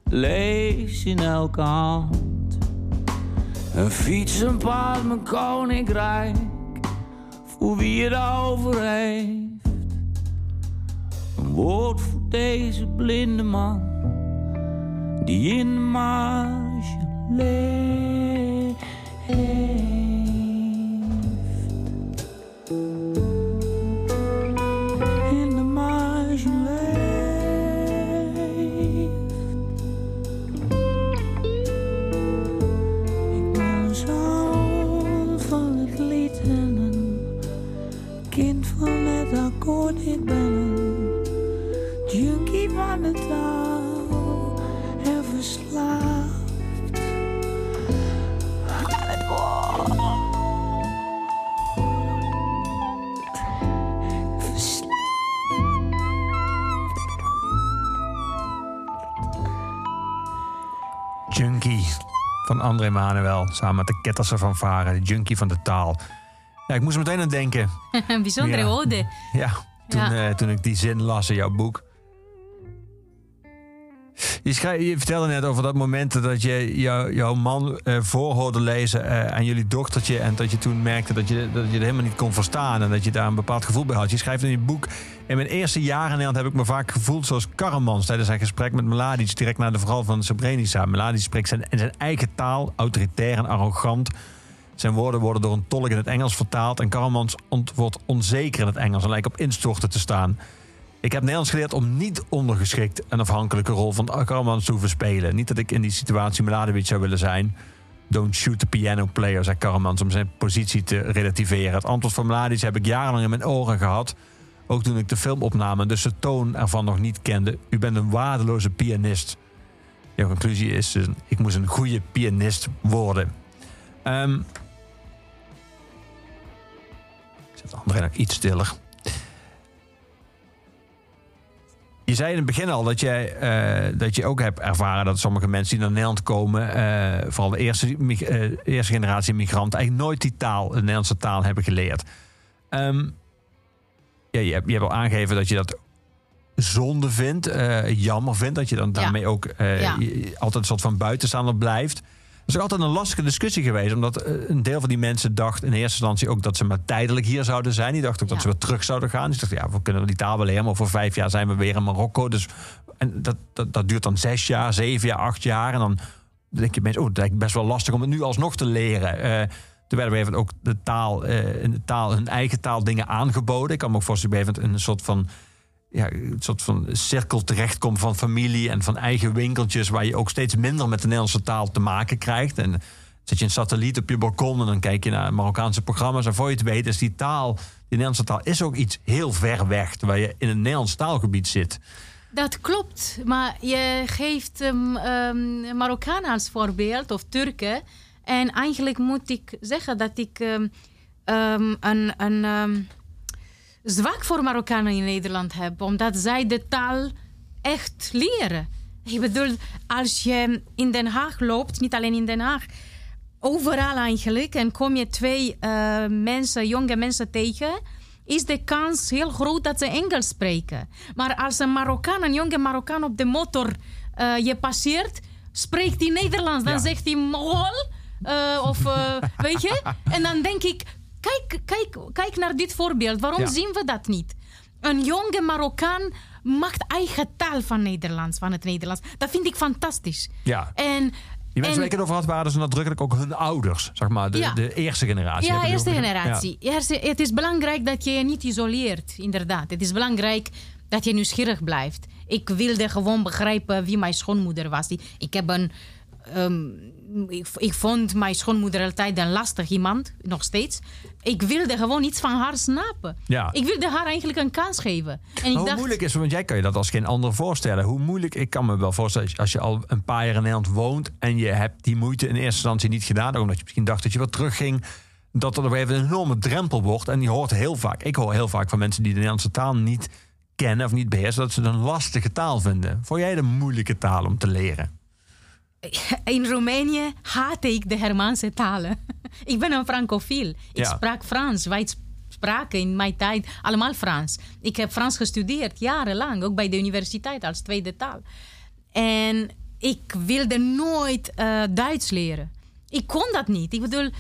lees in elke hand. Een fiets, een paard, mijn koninkrijk, voor wie het over heeft. Een woord voor deze blinde man, die in de marge leeft. Van André Manuel. Samen met de Ketterse van Varen, de junkie van de taal. Ja, ik moest er meteen aan denken. Een bijzondere Ja. ode. Ja, toen, Ja. eh, toen ik die zin las in jouw boek. Je, je vertelde net over dat moment dat je jou- jouw man eh, voor lezen eh, aan jullie dochtertje. En dat je toen merkte dat je, dat je het helemaal niet kon verstaan. En dat je daar een bepaald gevoel bij had. Je schrijft in je boek. In mijn eerste jaren in Nederland heb ik me vaak gevoeld zoals Karremans tijdens zijn gesprek met Mladic. Direct na de verhaal van Srebrenica. Mladic spreekt zijn, in zijn eigen taal, autoritair en arrogant. Zijn woorden worden door een tolk in het Engels vertaald. En Karremans antwoordt onzeker in het Engels en lijkt op instorten te staan. Ik heb Nederlands geleerd om niet ondergeschikt een afhankelijke rol van Karremans te hoeven spelen. Niet dat ik in die situatie Mladic zou willen zijn. Don't shoot the piano player, zei Karremans om zijn positie te relativeren. Het antwoord van Mladic heb ik jarenlang in mijn oren gehad. Ook toen ik de filmopname, dus de toon ervan nog niet kende. U bent een waardeloze pianist. Jouw conclusie is, dus, ik moest een goede pianist worden. Ehm ik zet André nog iets stiller. Je zei in het begin al dat, jij, eh, dat je ook hebt ervaren dat sommige mensen die naar Nederland komen, eh, vooral de eerste, eh, eerste generatie migranten, eigenlijk nooit die taal, de Nederlandse taal hebben geleerd. Ehm, ja, je, hebt, je hebt al aangegeven dat je dat zonde vindt, jammer vindt, dat je dan Ja. daarmee ook Ja. altijd een soort van buitenstaander blijft. Is altijd een lastige discussie geweest. Omdat eh, een deel van die mensen dacht in eerste instantie ook dat ze maar tijdelijk hier zouden zijn. Die dachten ook dat ze weer terug zouden gaan. Die dachten, ja, we kunnen die taal wel leren. Maar voor vijf jaar zijn we weer in Marokko. Dus, en dat, dat, dat duurt dan zes jaar, zeven jaar, acht jaar. En dan denk je mensen, oh, dat is best wel lastig om het nu alsnog te leren. Eh toen werden we even ook de taal, eh, in de taal, hun eigen taal dingen aangeboden. Ik kan me ook voorstellen een soort van ja, een soort van cirkel terechtkomt van familie en van eigen winkeltjes, waar je ook steeds minder met de Nederlandse taal te maken krijgt. En zet je een satelliet op je balkon en dan kijk je naar Marokkaanse programma's. En voor je het weet is die taal, die Nederlandse taal, is ook iets heel ver weg, terwijl je in een Nederlands taalgebied zit. Dat klopt, maar je geeft um, um, Marokkanen als voorbeeld of Turken. En eigenlijk moet ik zeggen dat ik um, een, een zwak voor Marokkanen in Nederland heb, omdat zij de taal echt leren. Ik bedoel, als je in Den Haag loopt, niet alleen in Den Haag, overal eigenlijk, en kom je twee uh, mensen, jonge mensen tegen, is de kans heel groot dat ze Engels spreken. Maar als een Marokkaan, een jonge Marokkaan op de motor uh, je passeert, spreekt hij Nederlands. Dan ja. zegt hij Mogol. Uh, of weet je? En dan denk ik, kijk, kijk, kijk naar dit voorbeeld. Waarom ja. zien we dat niet? Een jonge Marokkaan maakt eigen taal van Nederlands, van het Nederlands. Dat vind ik fantastisch. Ja. En die mensen waar ik het over had, waren dus nadrukkelijk ook hun ouders. Zeg maar, de, Ja. de eerste generatie. Ja, eerste generatie. Eerste- het is belangrijk dat je je niet isoleert, inderdaad. Het is belangrijk dat je nieuwsgierig blijft. Ik wilde gewoon begrijpen wie mijn schoonmoeder was. Die- Ik heb een... ehm, ik, ik vond mijn schoonmoeder altijd een lastig iemand, nog steeds. Ik wilde gewoon iets van haar snappen. Ja. Ik wilde haar eigenlijk een kans geven. En ik hoe dacht, moeilijk is het, want jij kan je dat als geen ander voorstellen. Hoe moeilijk, ik kan me wel voorstellen, als je al een paar jaar in Nederland woont en je hebt die moeite in eerste instantie niet gedaan, omdat je misschien dacht dat je wat terugging, dat er weer een enorme drempel wordt. En die hoort heel vaak, ik hoor heel vaak van mensen die de Nederlandse taal niet kennen of niet beheersen, dat ze het een lastige taal vinden. Vond jij een moeilijke taal om te leren? in Roemenië haatte ik de Germaanse talen. ik ben een francofiel. Ik Ja. sprak Frans. Wij spraken in mijn tijd allemaal Frans. Ik heb Frans gestudeerd, jarenlang. Ook bij de universiteit als tweede taal. En ik wilde nooit eh, Duits leren. Ik kon dat niet. Ik bedoel,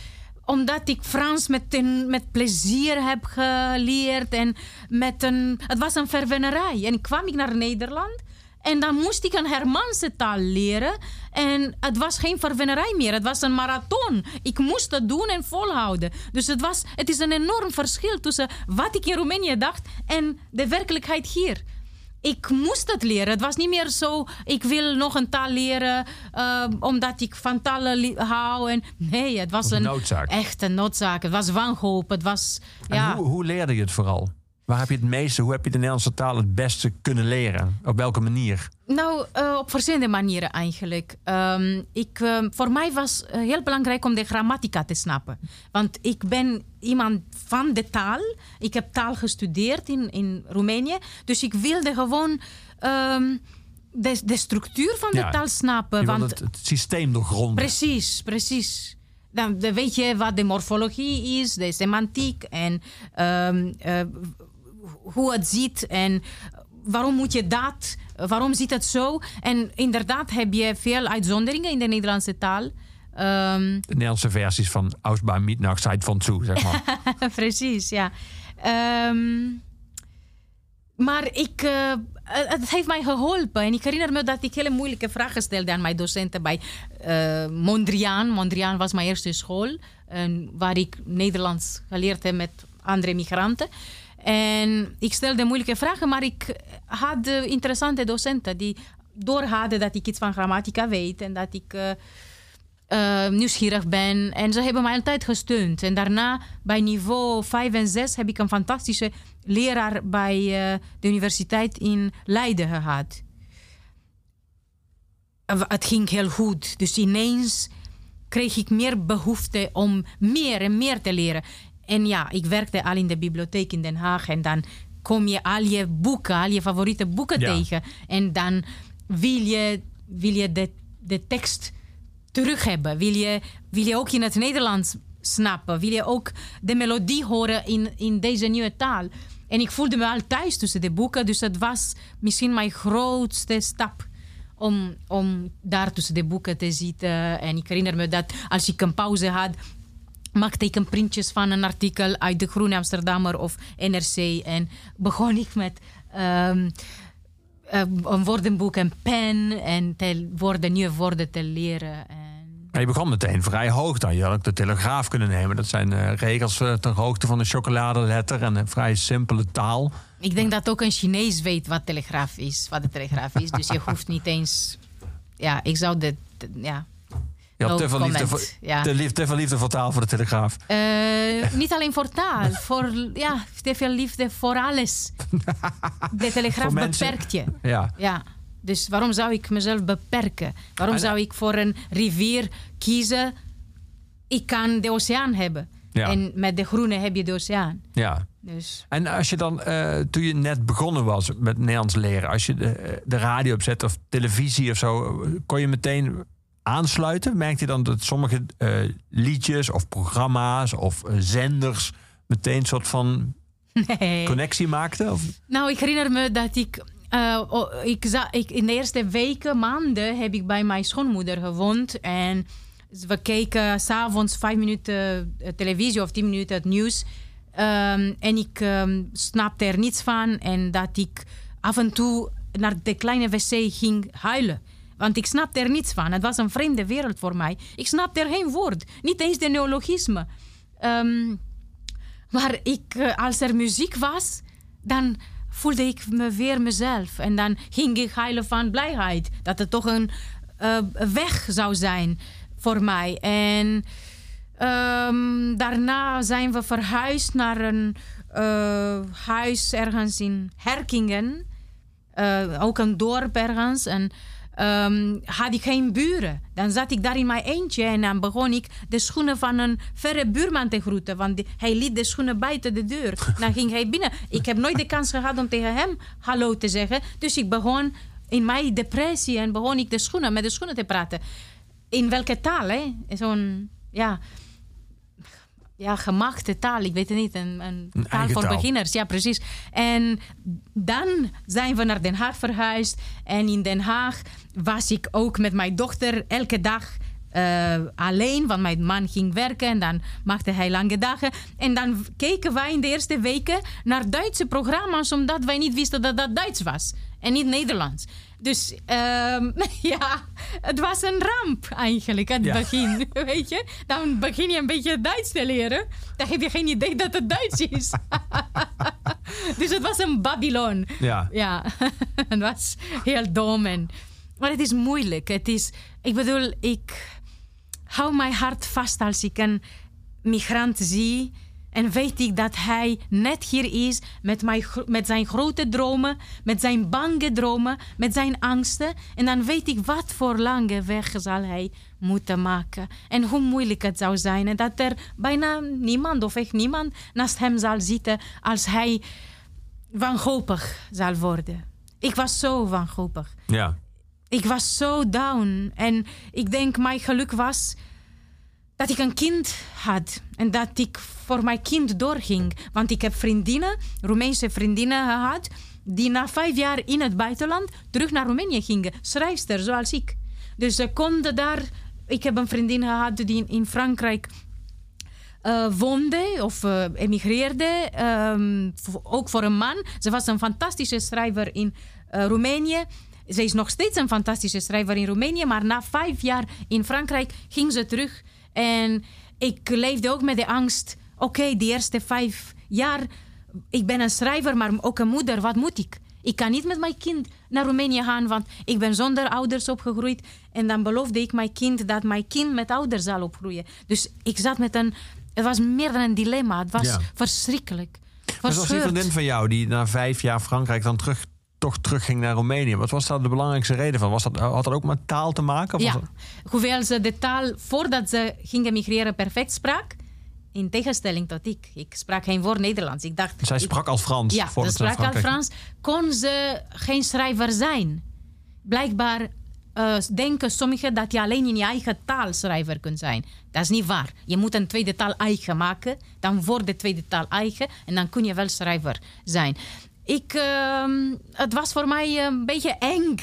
omdat ik Frans met, een, met plezier heb geleerd. En met een, het was een verwennerij. En kwam ik naar Nederland. En dan moest ik een Hermaanse taal leren. En het was geen verwennerij meer. Het was een marathon. Ik moest het doen en volhouden. Dus het, was, het is een enorm verschil tussen wat ik in Roemenië dacht en de werkelijkheid hier. Ik moest het leren. Het was niet meer zo, ik wil nog een taal leren eh, omdat ik van talen hou. En, nee, het was Een een noodzaak. echte noodzaak. Het was wanhoop. Het was, En ja. hoe, hoe leerde je het vooral? Waar heb je het meeste, hoe heb je de Nederlandse taal het beste kunnen leren? Op welke manier? Nou, eh, op verschillende manieren eigenlijk. Ehm, ik, ehm, voor mij was eh, heel belangrijk om de grammatica te snappen. Want ik ben iemand van de taal. Ik heb taal gestudeerd in, in Roemenië. Dus ik wilde gewoon ehm, de, de structuur van de Ja, taal snappen. Want het, het systeem doorgronden. Precies, precies. Dan weet je wat de morfologie is, de semantiek en eh, hoe het ziet en waarom moet je dat, waarom ziet het zo. En inderdaad heb je veel uitzonderingen in de Nederlandse taal. Ehm, De Nederlandse versies van Ausbouw Mietnacht Zeit van Toe, zeg maar. Precies, ja. Ehm, maar ik, eh, het heeft mij geholpen. En ik herinner me dat ik hele moeilijke vragen stelde aan mijn docenten bij eh, Mondriaan. Mondriaan was mijn eerste school, en waar ik Nederlands geleerd heb met andere migranten. En ik stelde moeilijke vragen, maar ik had interessante docenten die doorhadden dat ik iets van grammatica weet en dat ik eh, eh, nieuwsgierig ben. En ze hebben mij altijd gesteund. En daarna, bij niveau 5 en 6, heb ik een fantastische leraar bij eh, de universiteit in Leiden gehad. Eh, Het ging heel goed. Dus ineens kreeg ik meer behoefte om meer en meer te leren. En ja, ik werkte al in de bibliotheek in Den Haag. En dan kom je al je boeken, al je favoriete boeken Ja. tegen. En dan wil je, wil je de, de tekst terug hebben. Wil je, wil je ook in het Nederlands snappen? Wil je ook de melodie horen in, in deze nieuwe taal? En ik voelde me al thuis tussen de boeken. Dus het was misschien mijn grootste stap om, om daar tussen de boeken te zitten. En ik herinner me dat als ik een pauze had, maakte ik een printjes van een artikel uit de Groene Amsterdammer of NRC. En begon ik met ehm, eh, een woordenboek en pen en te, woorden, nieuwe woorden te leren. En Maar je begon meteen vrij hoog dan. Je had ook de telegraaf kunnen nemen. Dat zijn eh, regels eh, ter hoogte van een chocoladeletter en een vrij simpele taal. ik denk dat ook een Chinees weet wat telegraaf is, wat de telegraaf is. Dus je hoeft niet eens. Ja, ik zou de, de- ja, Je had te veel, liefde voor, Ja. te, lief- te veel liefde voor taal voor de Telegraaf. Eh, niet alleen voor taal, voor ja, te veel liefde voor alles. De telegraaf beperkt je. Ja. Ja. Dus waarom zou ik mezelf beperken? Waarom En- zou ik voor een rivier kiezen? Ik kan de oceaan hebben. Ja. En met de groene heb je de oceaan. ja. Dus En als je dan, eh, toen je net begonnen was met Nederlands leren, als je de, de radio opzet of televisie of zo, kon je meteen aansluiten? Merkte je dan dat sommige eh, liedjes of programma's of eh, zenders meteen een soort van nee. connectie maakten? Of? Nou, ik herinner me dat ik, eh, oh, ik, ik... In de eerste weken, maanden, heb ik bij mijn schoonmoeder gewoond. En we keken s'avonds vijf minuten televisie of tien minuten het nieuws. Ehm, en ik ehm, snapte er niets van. En dat ik af en toe naar de kleine wc ging huilen. Want ik snapte er niets van. Het was een vreemde wereld voor mij. Ik snapte er geen woord. Niet eens de neologisme. Ehm, maar ik, eh, als er muziek was, dan voelde ik me weer mezelf. En dan ging ik huilen van blijheid. Dat het toch een eh, weg zou zijn voor mij. En ehm, daarna zijn we verhuisd naar een eh, huis ergens in Herkingen. Ook een dorp ergens. En ehm, had ik geen buren. Dan zat ik daar in mijn eentje en dan begon ik de schoenen van een verre buurman te groeten. Want die- hij liet de schoenen buiten de deur. Dan ging hij binnen. Ik heb nooit de kans gehad om tegen hem hallo te zeggen. Dus ik begon in mijn depressie en begon ik de schoenen, met de schoenen te praten. In welke taal, hè? Zo'n, ja ja, gemaakte taal. Ik weet het niet. Een, een Een taal voor taal. beginners, ja, precies. En dan zijn we naar Den Haag verhuisd. En in Den Haag was ik ook met mijn dochter elke dag eh, alleen, want mijn man ging werken en dan maakte hij lange dagen. En dan keken wij in de eerste weken naar Duitse programma's, omdat wij niet wisten dat dat Duits was en niet Nederlands. Dus ehm, ja, het was een ramp eigenlijk, het Ja. begin. Weet je? Dan begin je een beetje Duits te leren. Dan heb je geen idee dat het Duits is. dus het was een Babylon. Ja. Ja, het was heel dom. En, maar het is moeilijk. Het is, ik bedoel, ik hou mijn hart vast als ik een migrant zie. En weet ik dat hij net hier is met, mijn, met zijn grote dromen, met zijn bange dromen, met zijn angsten. En dan weet ik wat voor lange weg zal hij moeten maken. En hoe moeilijk het zou zijn. En dat er bijna niemand of echt niemand naast hem zal zitten als hij wanhopig zal worden. Ik was zo wanhopig. Ja. Ik was zo down. En ik denk, mijn geluk was dat ik een kind had. En dat ik voor mijn kind doorging. Want ik heb vriendinnen, Roemeense vriendinnen gehad... die na vijf jaar in het buitenland terug naar Roemenië gingen. Schrijfster, zoals ik. Dus ze konden daar... Ik heb een vriendin gehad die in, Frankrijk eh, woonde of eh, emigreerde. ehm, ook voor een man. Ze was een fantastische schrijver in eh, Roemenië. Ze is nog steeds een fantastische schrijver in Roemenië. Maar na vijf jaar in Frankrijk ging ze terug. En ik leefde ook met de angst. Oké, die eerste vijf jaar. Ik ben een schrijver, maar ook een moeder. Wat moet ik? Ik kan niet met mijn kind naar Roemenië gaan, want ik ben zonder ouders opgegroeid. En dan beloofde ik mijn kind dat mijn kind met ouders zal opgroeien. Dus ik zat met een. Het was meer dan een dilemma. Het was Ja. verschrikkelijk. Maar zoals die vriendin van jou, die na vijf jaar Frankrijk dan terug, toch terugging naar Roemenië. Wat was daar de belangrijkste reden van? Was dat, had dat ook met taal te maken? Of Ja, dat- hoewel ze de taal voordat ze ging emigreren perfect sprak. In tegenstelling tot ik. Ik sprak geen woord Nederlands. Ik dacht. Zij ik- sprak al Frans. Ja, ze sprak al Frans. Kon ze geen schrijver zijn? Blijkbaar eh, denken sommigen dat je alleen in je eigen taal schrijver kunt zijn. Dat is niet waar. Je moet een tweede taal eigen maken. Dan wordt de tweede taal eigen. En dan kun je wel schrijver zijn. Ik, ehm, het was voor mij een beetje eng.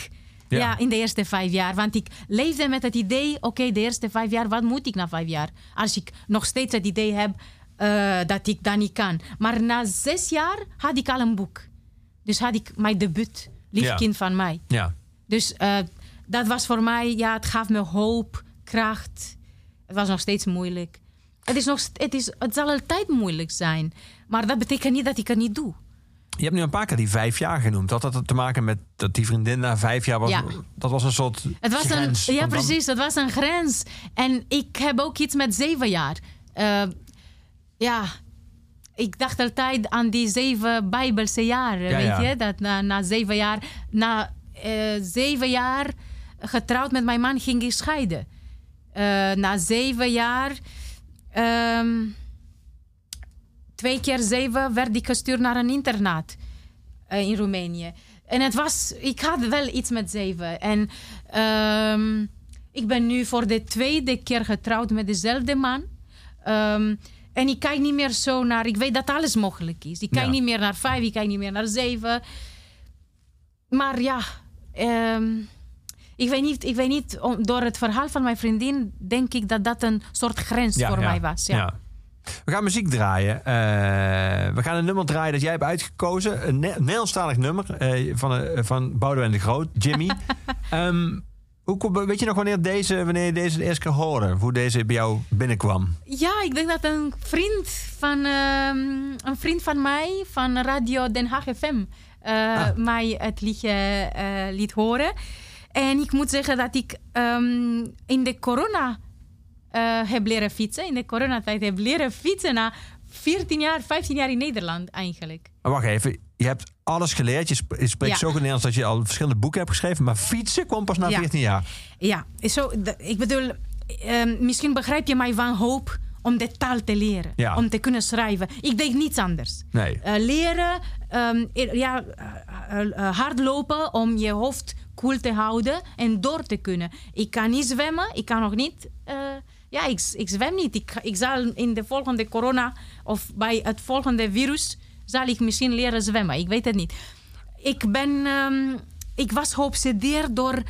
Ja. Ja. in de eerste vijf jaar. Want ik leefde met het idee: oké, de eerste vijf jaar, wat moet ik na vijf jaar? Als ik nog steeds het idee heb eh, dat ik dat niet kan. Maar na zes jaar had ik al een boek. Dus had ik mijn debuut, Lief Ja. kind van mij. Ja. Dus eh, dat was voor mij, ja, het gaf me hoop, kracht. Het was nog steeds moeilijk. Het, is nog, het, is, het zal altijd moeilijk zijn. Maar dat betekent niet dat ik het niet doe. Je hebt nu een paar keer die vijf jaar genoemd. Had dat te maken met dat die vriendin na vijf jaar was? Ja. Dat was een soort Het was grens. een, ja, precies. Het was een grens. En ik heb ook iets met zeven jaar. Eh, ja, ik dacht altijd aan die zeven Bijbelse jaren. Ja, weet ja. je? Dat na, na zeven jaar, na eh, zeven jaar getrouwd met mijn man ging ik scheiden. Eh, na zeven jaar, ehm, twee keer zeven, werd ik gestuurd naar een internaat eh, in Roemenië. En het was, ik had wel iets met zeven. En ehm, ik ben nu voor de tweede keer getrouwd met dezelfde man. Ehm, en ik kijk niet meer zo naar, ik weet dat alles mogelijk is. Ik kijk Ja. niet meer naar vijf, ik kijk niet meer naar zeven. Maar ja, ehm, ik weet niet, ik weet niet om- door het verhaal van mijn vriendin denk ik dat dat een soort grens Ja, voor ja, mij was. Ja. We gaan muziek draaien. Eh, we gaan een nummer draaien dat jij hebt uitgekozen. Een Ne- Nederlandstalig nummer eh, van, eh, van Boudewijn de Groot, Jimmy. Ehm, hoe, weet je nog wanneer, deze, wanneer je deze de eerste keer hoorde? Hoe deze bij jou binnenkwam? Ja, ik denk dat een vriend van, ehm, een vriend van mij van Radio Den Haag FM Ah. mij het liedje liet horen. En ik moet zeggen dat ik ehm, in de corona heb leren fietsen. In de coronatijd heb leren fietsen na 14 jaar, 15 jaar in Nederland eigenlijk. Maar wacht even, je hebt alles geleerd. Je, sp- je spreekt Ja. zo goed Nederlands dat je al verschillende boeken hebt geschreven. Maar fietsen kwam pas na Ja. 14 jaar. Ja, zo, ik bedoel, ehm, misschien begrijp je mijn wanhoop om de taal te leren. Ja. Om te kunnen schrijven. Ik deed niets anders. Nee. Eh, leren, e- ja, eh, eh, eh, hardlopen om je hoofd koel te houden en door te kunnen. Ik kan niet zwemmen, ik kan nog niet. Ja, ik, ik zwem niet. Ik, ik zal in de volgende corona of bij het volgende virus zal ik misschien leren zwemmen. Ik weet het niet. Ik ben, ehm, ik was geobsedeerd door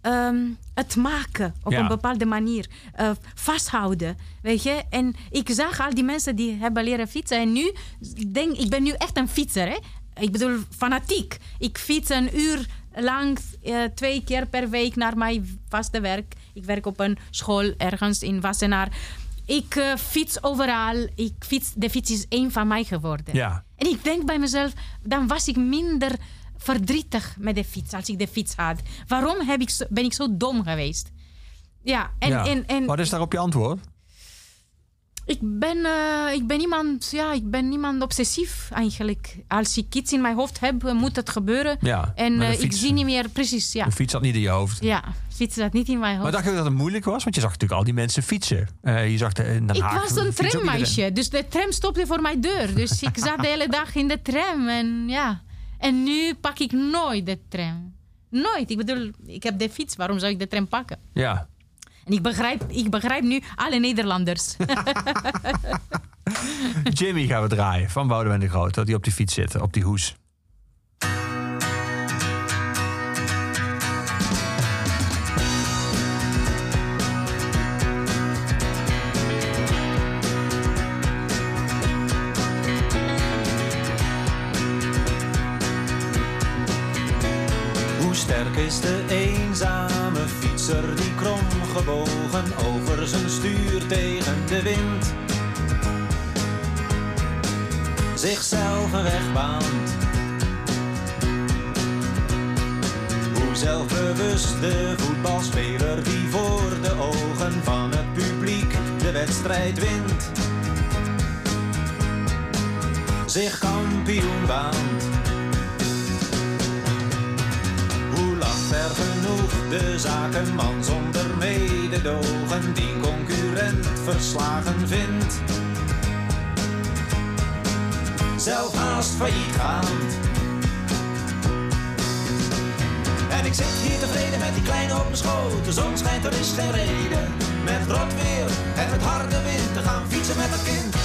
ehm, het maken op Ja. een bepaalde manier. Eh, vasthouden, weet je. En ik zag al die mensen die hebben leren fietsen. En nu denk ik ben nu echt een fietser, hè. Ik bedoel, fanatiek. Ik fiets een uur lang, eh, twee keer per week naar mijn vaste werk. Ik werk op een school ergens in Wassenaar. Ik eh, fiets overal. Ik fiets, de fiets is één van mij geworden. Ja. En ik denk bij mezelf, dan was ik minder verdrietig met de fiets als ik de fiets had. Waarom heb ik zo- ben ik zo dom geweest? Ja, en, ja. en, en Wat is daarop je antwoord? ik, ben, eh, ik ben iemand, ja, ik ben iemand obsessief eigenlijk. Als ik iets in mijn hoofd heb, moet het gebeuren. Ja, En eh, ik zie niet meer precies, ja. De fiets zat niet in je hoofd. Ja, fiets zat niet in mijn Maar hoofd. dacht je dat het moeilijk was? Want je zag natuurlijk al die mensen fietsen. Eh, je zag de, in Den Ik was een trammeisje, dus de tram stopte voor mijn deur. Dus ik zat de hele dag in de tram en ja. En nu pak ik nooit de tram. Nooit. Ik bedoel, ik heb de fiets, waarom zou ik de tram pakken? Ja. En ik begrijp, ik begrijp nu alle Nederlanders. Jimmy gaan we draaien van Boudewijn de Groot. Dat hij op die fiets zit, op die hoes. Is de eenzame fietser die kromgebogen over zijn stuur tegen de wind zichzelf een weg baant? Hoe zelfbewust de voetbalspeler die voor de ogen van het publiek de wedstrijd wint, zich kampioen baant. Hoe lacht er genoeg de zakenman zonder mededogen die concurrent verslagen vindt? Zelf haast failliet gaand. En ik zit hier tevreden met die kleine op mijn schoot. De zon schijnt, er is geen reden. Met rot weer en met harde wind te gaan fietsen met een kind.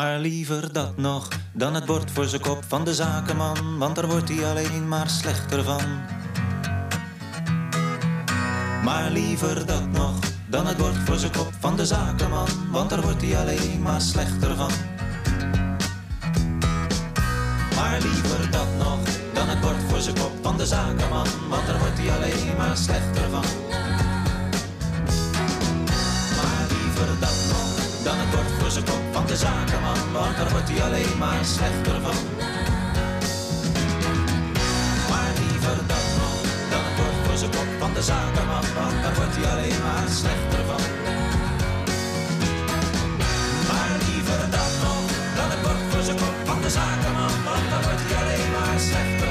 Maar liever dat nog dan het bord voor zijn kop van de zakenman, want daar wordt hij alleen maar slechter van. Maar liever dat nog dan het bord voor zijn kop van de zakenman, want daar wordt hij alleen maar slechter van. Maar liever dat nog dan het bord voor zijn kop van de zakenman, want daar wordt hij alleen maar slechter van. De zakenman, want daar wordt hij alleen maar slechter van. Maar liever dat nog dan het bord voor zijn kop van de zakenman, want daar wordt hij alleen maar slechter van. Maar liever dat nog dan het bord voor zijn kop van de zakenman, want daar wordt hij alleen maar slechter van.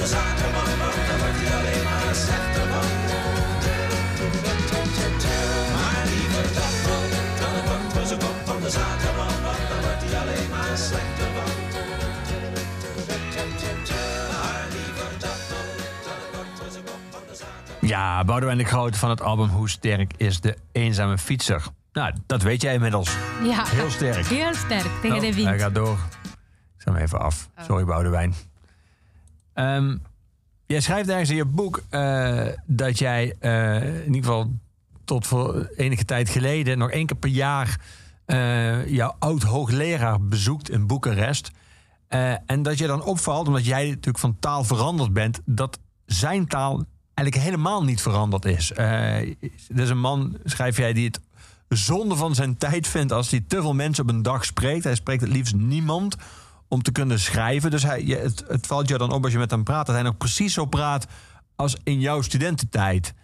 De zakenman, want daar wordt hij alleen maar slechter van. Maar liever dat nog dan het bord voor zijn kop van de zakenman, want daar wordt hij alleen maar slechter van. Dan. Ja, Boudewijn de Groot van het album Hoe sterk is de eenzame fietser? Nou, dat weet jij inmiddels. Ja. Heel sterk. Heel sterk tegen Oh, de Hij wind. gaat door. Ik zet hem even af. Sorry, Boudewijn. Ehm, jij schrijft ergens in je boek eh, dat jij eh, in ieder geval tot voor enige tijd geleden nog één keer per jaar eh, jouw oud-hoogleraar bezoekt in Boekarest. En dat je dan opvalt, omdat jij natuurlijk van taal veranderd bent, dat zijn taal eigenlijk helemaal niet veranderd is. Er is een man, schrijf jij, die het zonde van zijn tijd vindt als hij te veel mensen op een dag spreekt. Hij spreekt het liefst niemand om te kunnen schrijven. Dus hij, het, het valt je dan op als je met hem praat dat hij nog precies zo praat als in jouw studententijd.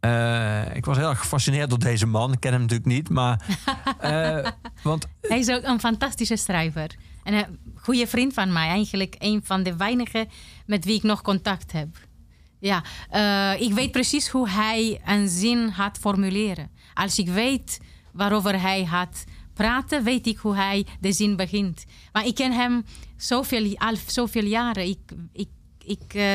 Eh, ik was heel erg gefascineerd door deze man. Ik ken hem natuurlijk niet, maar. eh, want Hij is ook een fantastische schrijver. En een goede vriend van mij. Eigenlijk een van de weinigen met wie ik nog contact heb. Ja, eh, ik weet precies hoe hij een zin gaat formuleren. Als ik weet waarover hij gaat praten, weet ik hoe hij de zin begint. Maar ik ken hem zoveel, al zoveel jaren. Ik, ik, ik, eh,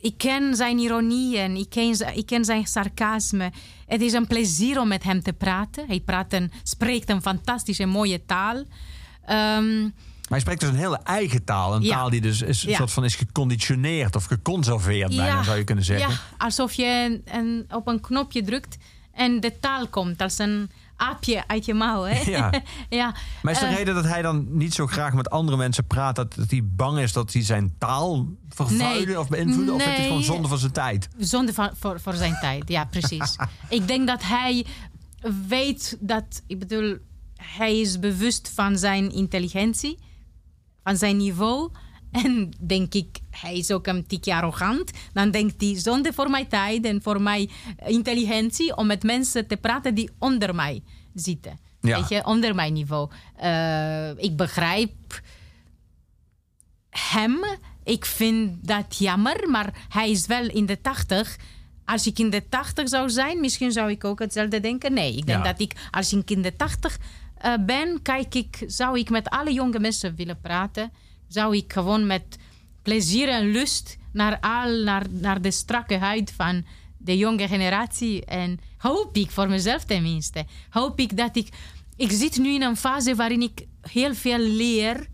ik ken zijn ironieën, ik ken, ik ken zijn sarcasme. Het is een plezier om met hem te praten. Hij praat een, spreekt een fantastische, mooie taal. Ehm, Maar hij spreekt dus een hele eigen taal. Een Ja. taal die dus is, een Ja. soort van is geconditioneerd of geconserveerd, bijna zou je kunnen zeggen. Ja, alsof je een, een- op een knopje drukt en de taal komt als een aapje uit je mouw. Hè? Ja. ja. Maar is de Eh, reden dat hij dan niet zo graag met andere mensen praat, dat, dat hij bang is dat hij zijn taal vervuilen Nee. of beïnvloeden? Of het is Nee. gewoon zonde van zijn tijd? Zonde van, voor, voor zijn tijd, ja, precies. ik denk dat hij weet dat, ik bedoel, hij is bewust van zijn intelligentie, van zijn niveau. En denk ik, hij is ook een tikje arrogant. Dan denkt hij, zonde voor mijn tijd en voor mijn intelligentie om met mensen te praten die onder mij zitten. Ja. Weet je, onder mijn niveau. Eh, ik begrijp hem. Ik vind dat jammer, maar hij is wel in de tachtig. Als ik in de tachtig zou zijn, misschien zou ik ook hetzelfde denken. Nee, ik denk Ja. dat ik, als ik in de tachtig eh, ben, kijk ik, zou ik met alle jonge mensen willen praten. Zou ik gewoon met plezier en lust naar, al, naar, naar de strakke huid van de jonge generatie. En hoop ik, voor mezelf tenminste, hoop ik dat ik... Ik zit nu in een fase waarin ik heel veel leer.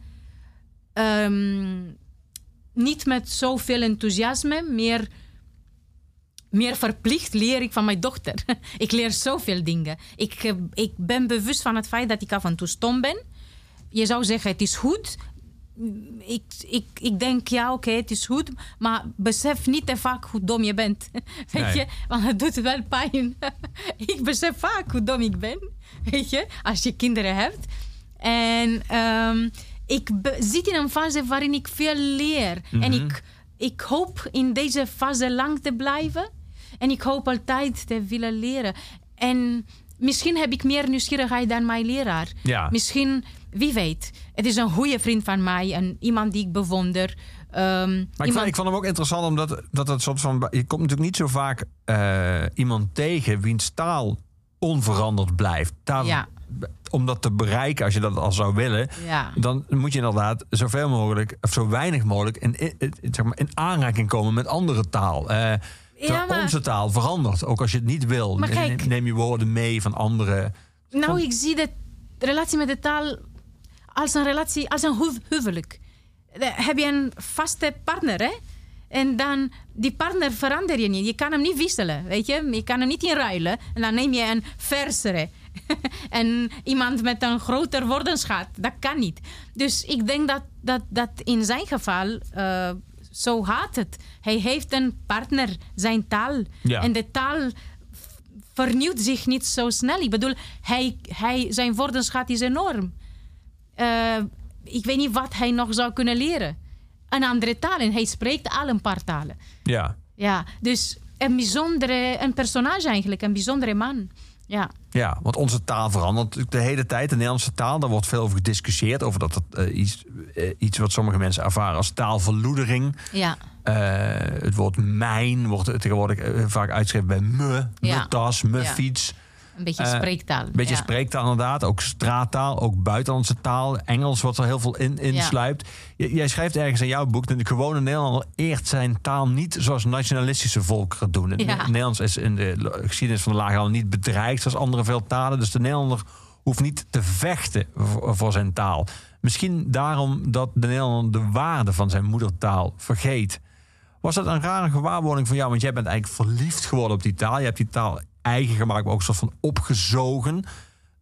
Ehm, niet met zoveel enthousiasme, meer, meer verplicht leer ik van mijn dochter. ik leer zoveel dingen. Ik, eh, ik ben bewust van het feit dat ik af en toe stom ben. Je zou zeggen, het is goed. Ik, ik, ik denk, ja, oké, het is goed. Maar besef niet te vaak hoe dom je bent. Weet Nee. je? Want het doet wel pijn. ik besef vaak hoe dom ik ben. Weet je? Als je kinderen hebt. En ehm, ik zit in een fase waarin ik veel leer. En ik, ik hoop in deze fase lang te blijven. En ik hoop altijd te willen leren. En misschien heb ik meer nieuwsgierigheid dan mijn leraar. Ja. Misschien, wie weet. Het is een goede vriend van mij. En iemand die ik bewonder. ehm, Maar ik vond, iemand- ik vond hem ook interessant omdat dat het soort van. Je komt natuurlijk niet zo vaak eh, iemand tegen wiens taal onveranderd blijft. Daar, Ja. Om dat te bereiken, als je dat al zou willen, ja. dan moet je inderdaad zoveel mogelijk, of zo weinig mogelijk, in, zeg maar, in aanraking komen met andere taal. Maar- Onze taal verandert, ook als je het niet wil. Kijk- Neem je woorden mee van anderen. Nou, ik zie de relatie met de taal als een relatie, als een hu- huwelijk. Dan heb je een vaste partner, hè? En dan, die partner verander je niet. Je kan hem niet wisselen, weet je? Je kan hem niet inruilen. En dan neem je een versere. en iemand met een groter woordenschat. Dat kan niet. Dus ik denk dat, dat, dat in zijn geval... eh, zo gaat het. Hij heeft een partner, zijn taal. Ja. En de taal vernieuwt zich niet zo snel. Ik bedoel, hij, hij, zijn woordenschat is enorm. Eh, ik weet niet wat hij nog zou kunnen leren. Een andere taal. En hij spreekt al een paar talen. Ja. Ja, dus een bijzondere, een personage eigenlijk, een bijzondere man. Ja, Ja, want onze taal verandert de hele tijd. De Nederlandse taal, daar wordt veel over gediscussieerd. Over dat het eh, iets, eh, iets wat sommige mensen ervaren als taalverloedering. ja, het woord mijn wordt tegenwoordig vaak uitgeschreven bij me. Ja. Me tas, Ja. fiets. Een beetje Eh, spreektaal. Een beetje ja. spreektaal inderdaad. Ook straattaal, ook buitenlandse taal. Engels wat er heel veel in, in Ja. sluipt. J- jij schrijft ergens in jouw boek... dat de gewone Nederlander eert zijn taal niet... zoals nationalistische volkeren doen. Het Ja. Nederlands is in de geschiedenis van de lage landen niet bedreigd... zoals andere veel talen. Dus de Nederlander hoeft niet te vechten voor, voor zijn taal. Misschien daarom dat de Nederlander de waarde van zijn moedertaal vergeet. Was dat een rare gewaarwording van jou? Want jij bent eigenlijk verliefd geworden op die taal. Je hebt die taal eigen gemaakt, maar ook een soort van opgezogen.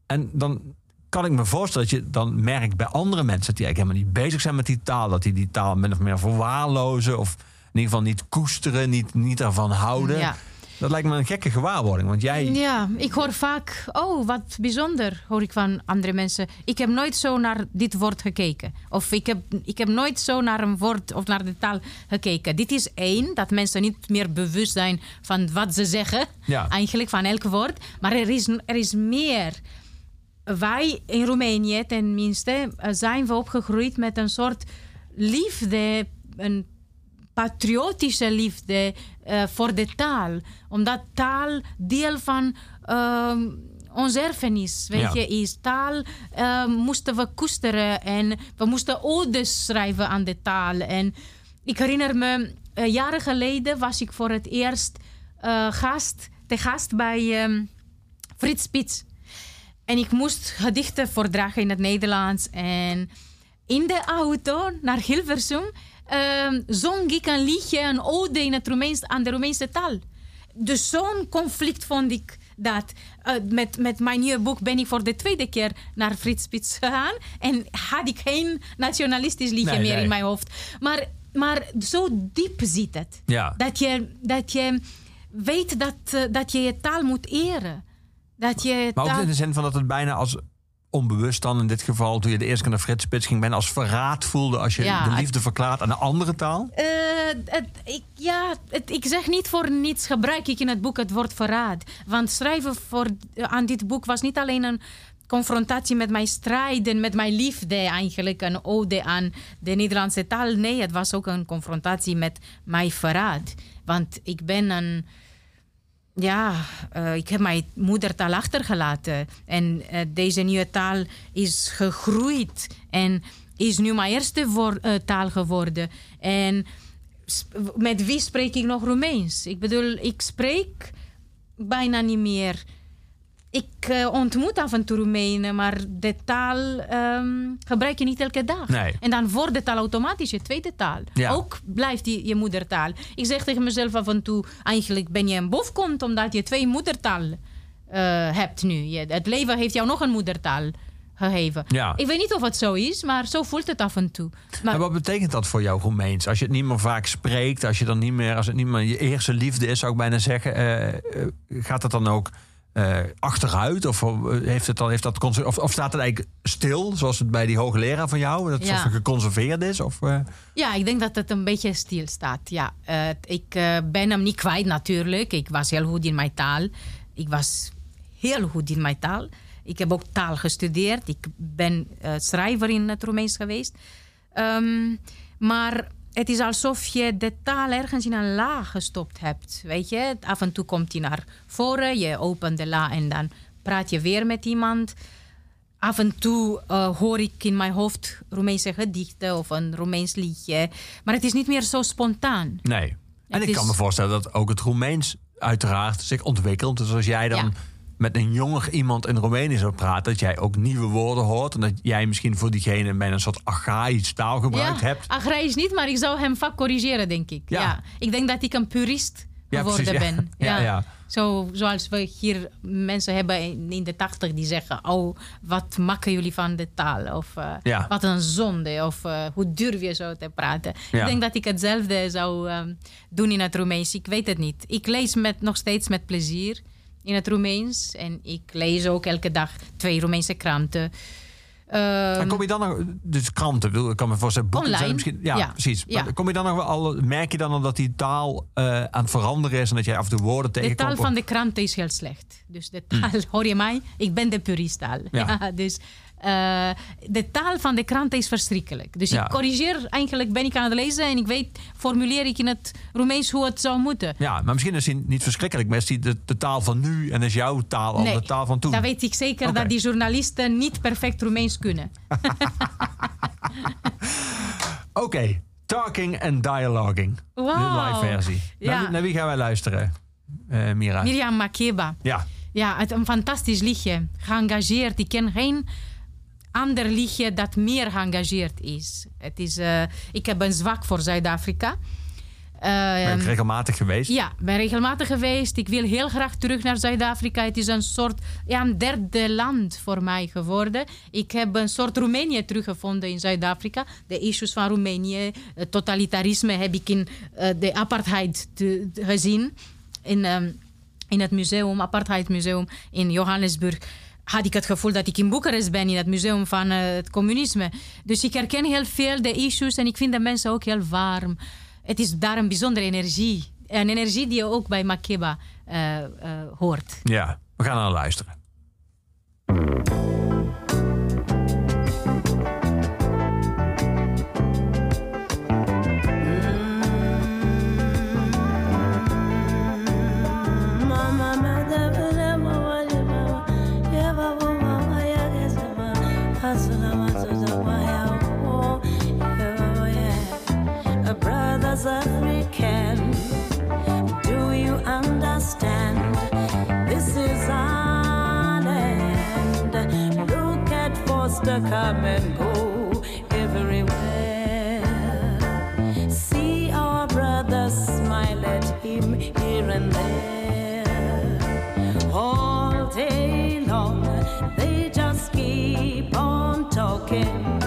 En dan kan ik me voorstellen dat je dan merkt bij andere mensen... die eigenlijk helemaal niet bezig zijn met die taal. Dat die die taal min of meer verwaarlozen. Of in ieder geval niet koesteren, niet, niet ervan houden. Dat lijkt me een gekke gewaarwording. Want jij... Ja, ik hoor vaak, oh, wat bijzonder, hoor ik van andere mensen. Ik heb nooit zo naar dit woord gekeken. Of ik heb, ik heb nooit zo naar een woord of naar de taal gekeken. Dit is één, dat mensen niet meer bewust zijn van wat ze zeggen. Ja. Eigenlijk van elk woord. Maar er is, er is meer. Wij in Roemenië tenminste eh, zijn we opgegroeid met een soort liefde, een patriotische liefde eh, voor de taal. Omdat taal deel van ehm ons erfenis weet Ja. je, is. Taal eh, moesten we koesteren en we moesten odes schrijven aan de taal. En ik herinner me, eh, jaren geleden was ik voor het eerst eh, gast, te gast bij ehm, Frits Spits. En ik moest gedichten voordragen in het Nederlands. En in de auto naar Hilversum ehm, zong ik een liedje, een ode in het Roemeens, aan de Roemeense taal. Dus zo'n conflict vond ik dat. Eh, met, met mijn nieuwe boek ben ik voor de tweede keer naar Frits Spits gegaan. En had ik geen nationalistisch liedje Nee, meer nee. in mijn hoofd. Maar, maar zo diep zit het. Ja. Dat, je, dat je weet dat, eh, dat je je taal moet eren. Dat je Maar ook in de zin van dat het bijna als onbewust dan in dit geval... toen je de eerste keer naar Frits Spits ging... bijna als verraad voelde als je Ja, de liefde verklaart aan een andere taal. Eh, het, ik, ja, het, ik zeg niet voor niets gebruik ik in het boek het woord verraad. Want schrijven voor, aan dit boek was niet alleen een confrontatie met mijn strijden, met mijn liefde eigenlijk, een ode aan de Nederlandse taal. Nee, het was ook een confrontatie met mijn verraad. Want ik ben een... Ja, eh, ik heb mijn moedertaal achtergelaten. En eh, deze nieuwe taal is gegroeid. En is nu mijn eerste woor- eh, taal geworden. En met wie spreek ik nog Roemeens? Ik bedoel, ik spreek bijna niet meer. Ik eh, ontmoet af en toe Roemenen, maar de taal ehm, gebruik je niet elke dag. Nee. En dan wordt de taal automatisch je tweede taal. Ja. Ook blijft die je moedertaal. Ik zeg tegen mezelf af en toe, eigenlijk ben je een bofkont omdat je twee moedertalen eh, hebt nu. Je, het leven heeft jou nog een moedertaal gegeven. Ja. Ik weet niet of het zo is, maar zo voelt het af en toe. Maar En wat betekent dat voor jou Roemeens? Als je het niet meer vaak spreekt, als, je dan niet meer, als het niet meer je eerste liefde is, zou ik bijna zeggen, eh, gaat het dan ook eh, achteruit? Of, eh, heeft het dan, heeft dat, of, of staat het eigenlijk stil, zoals het bij die hoogleraar van jou, dat het Ja. van geconserveerd is? Of, eh, Ja, ik denk dat het een beetje stil staat. Ja, ik ben hem niet kwijt natuurlijk. Ik was heel goed in mijn taal. Ik was heel goed in mijn taal. Ik heb ook taal gestudeerd. Ik ben schrijver in het Roemeens geweest. Ehm, maar het is alsof je de taal ergens in een la gestopt hebt. Weet je, af en toe komt hij naar voren, je opent de la en dan praat je weer met iemand. Af en toe uh, hoor ik in mijn hoofd Roemeense gedichten of een Roemeens liedje. Maar het is niet meer zo spontaan. Nee. En Het ik kan me voorstellen dat ook het Roemeens uiteraard zich ontwikkelt. Dus als jij dan Ja. Met een jonger iemand in Roemenië zou praten... dat jij ook nieuwe woorden hoort... en dat jij misschien voor diegene bijna een soort archaïsch taalgebruik hebt. Agrarisch niet, maar ik zou hem vaak corrigeren, denk ik. Ja. Ja. Ik denk dat ik een purist geworden ja. ben. Ja, ja. Zo, zoals we hier mensen hebben in de tachtig die zeggen... oh, wat maken jullie van de taal? Of eh, Ja. wat een zonde? Of eh, hoe durf je zo te praten? Ja. Ik denk dat ik hetzelfde zou ehm, doen in het Roemeens. Ik weet het niet. Ik lees met, nog steeds met plezier in het Roemeens. En ik lees ook elke dag twee Roemeense kranten. Ehm, En kom je dan nog, dus kranten, wil ik kan me voorstellen, boeken Online. zijn misschien, ja, Ja. precies. Ja. Kom je dan nog wel al, merk je dan al dat die taal eh, aan het veranderen is en dat jij af en toe woorden De tegenkomt? taal van de kranten is heel slecht. Dus de taal, hoor je mij? Ik ben de puristaal. Ja. Ja. dus eh, de taal van de kranten is verschrikkelijk. Dus Ja. ik corrigeer, eigenlijk ben ik aan het lezen en ik weet, formuleer ik in het Roemeens hoe het zou moeten. Ja, maar misschien is die niet verschrikkelijk, maar is die de, de taal van nu en is jouw taal al de taal van toen? dat weet ik zeker dat die journalisten niet perfect Roemeens kunnen. Oké, talking en dialoguing. Wow. De live versie. Ja. Naar, naar wie gaan wij luisteren, eh, Mira? Mirjam Makeba. Ja, Ja, het een fantastisch liedje. Geëngageerd. Ik ken geen ander liedje dat meer geëngageerd is. Het is eh, ik heb een zwak voor Zuid-Afrika. ben Ehm, ik regelmatig geweest. ja, ben regelmatig geweest. Ik wil heel graag terug naar Zuid-Afrika. Het is een soort ja, een derde land voor mij geworden. Ik heb een soort Roemenië teruggevonden in Zuid-Afrika. De issues van Roemenië, het totalitarisme heb ik in eh, de apartheid te- te- gezien. In, ehm, in het museum, apartheid museum in Johannesburg. Had ik het gevoel dat ik in Boekarest ben, in het museum van eh, het communisme. Dus ik herken heel veel de issues en ik vind de mensen ook heel warm. Het is daar een bijzondere energie. Een energie die je ook bij Makeba eh, eh, hoort. Ja, we gaan naar luisteren. Foster come and go everywhere. See our brothers smile at him here and there. All day long, they just keep on talking.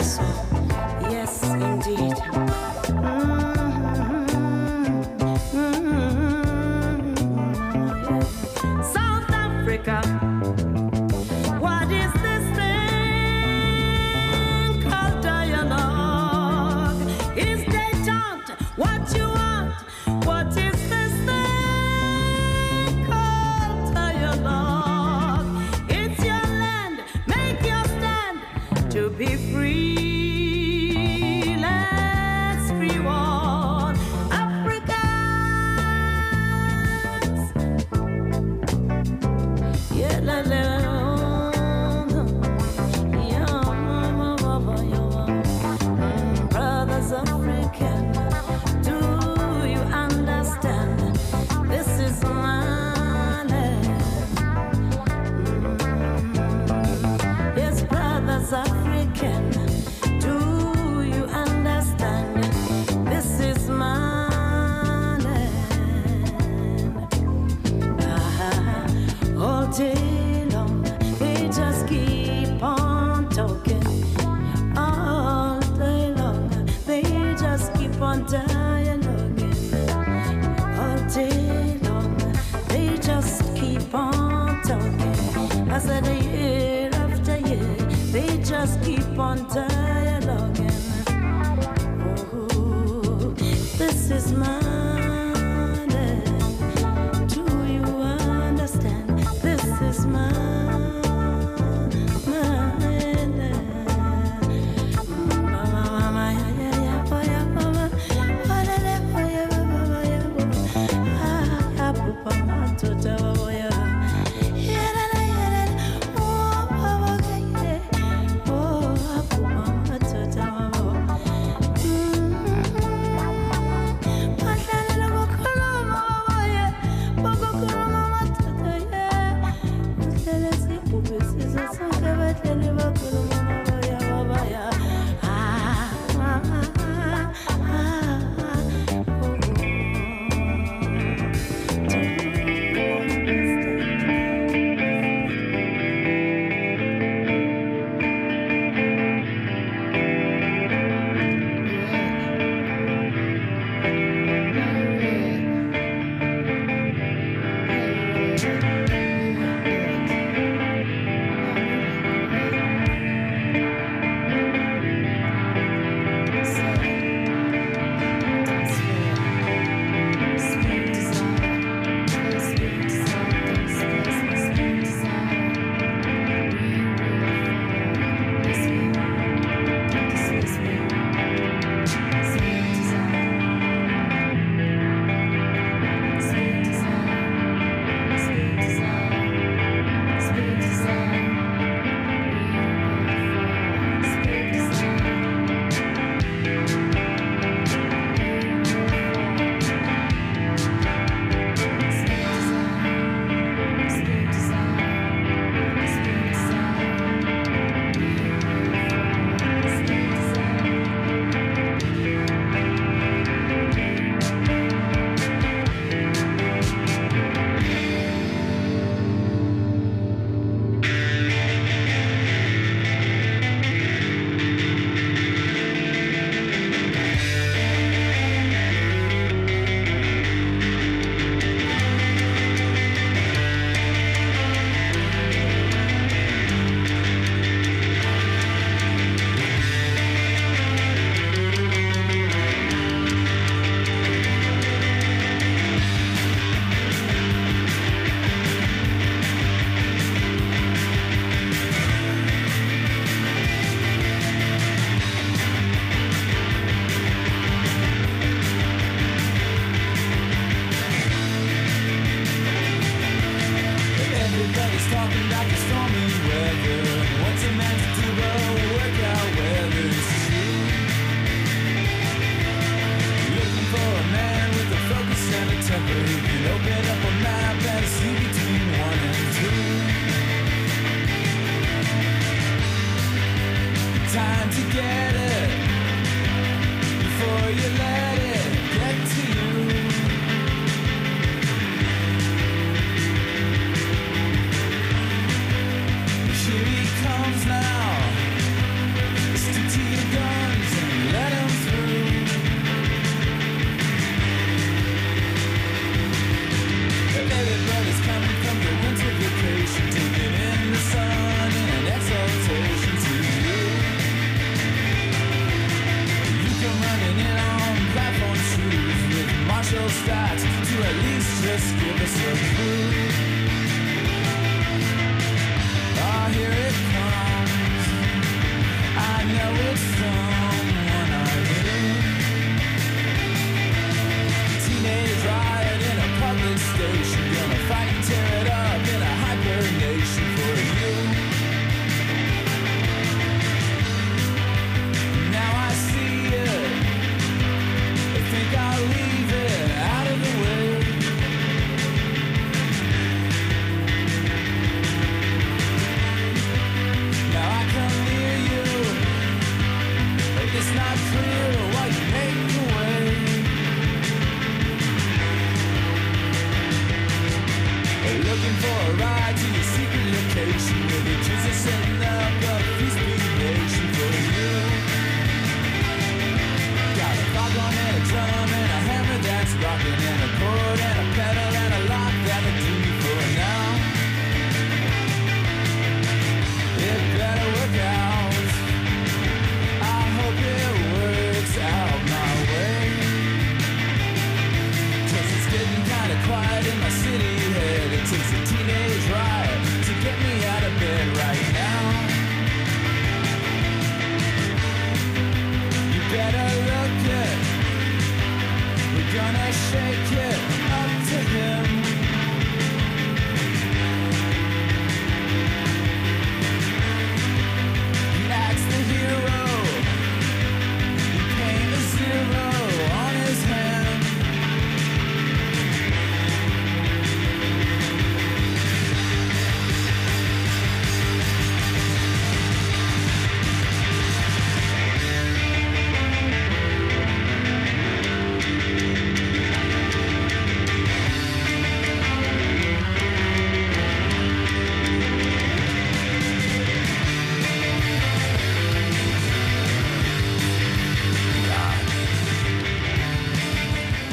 my.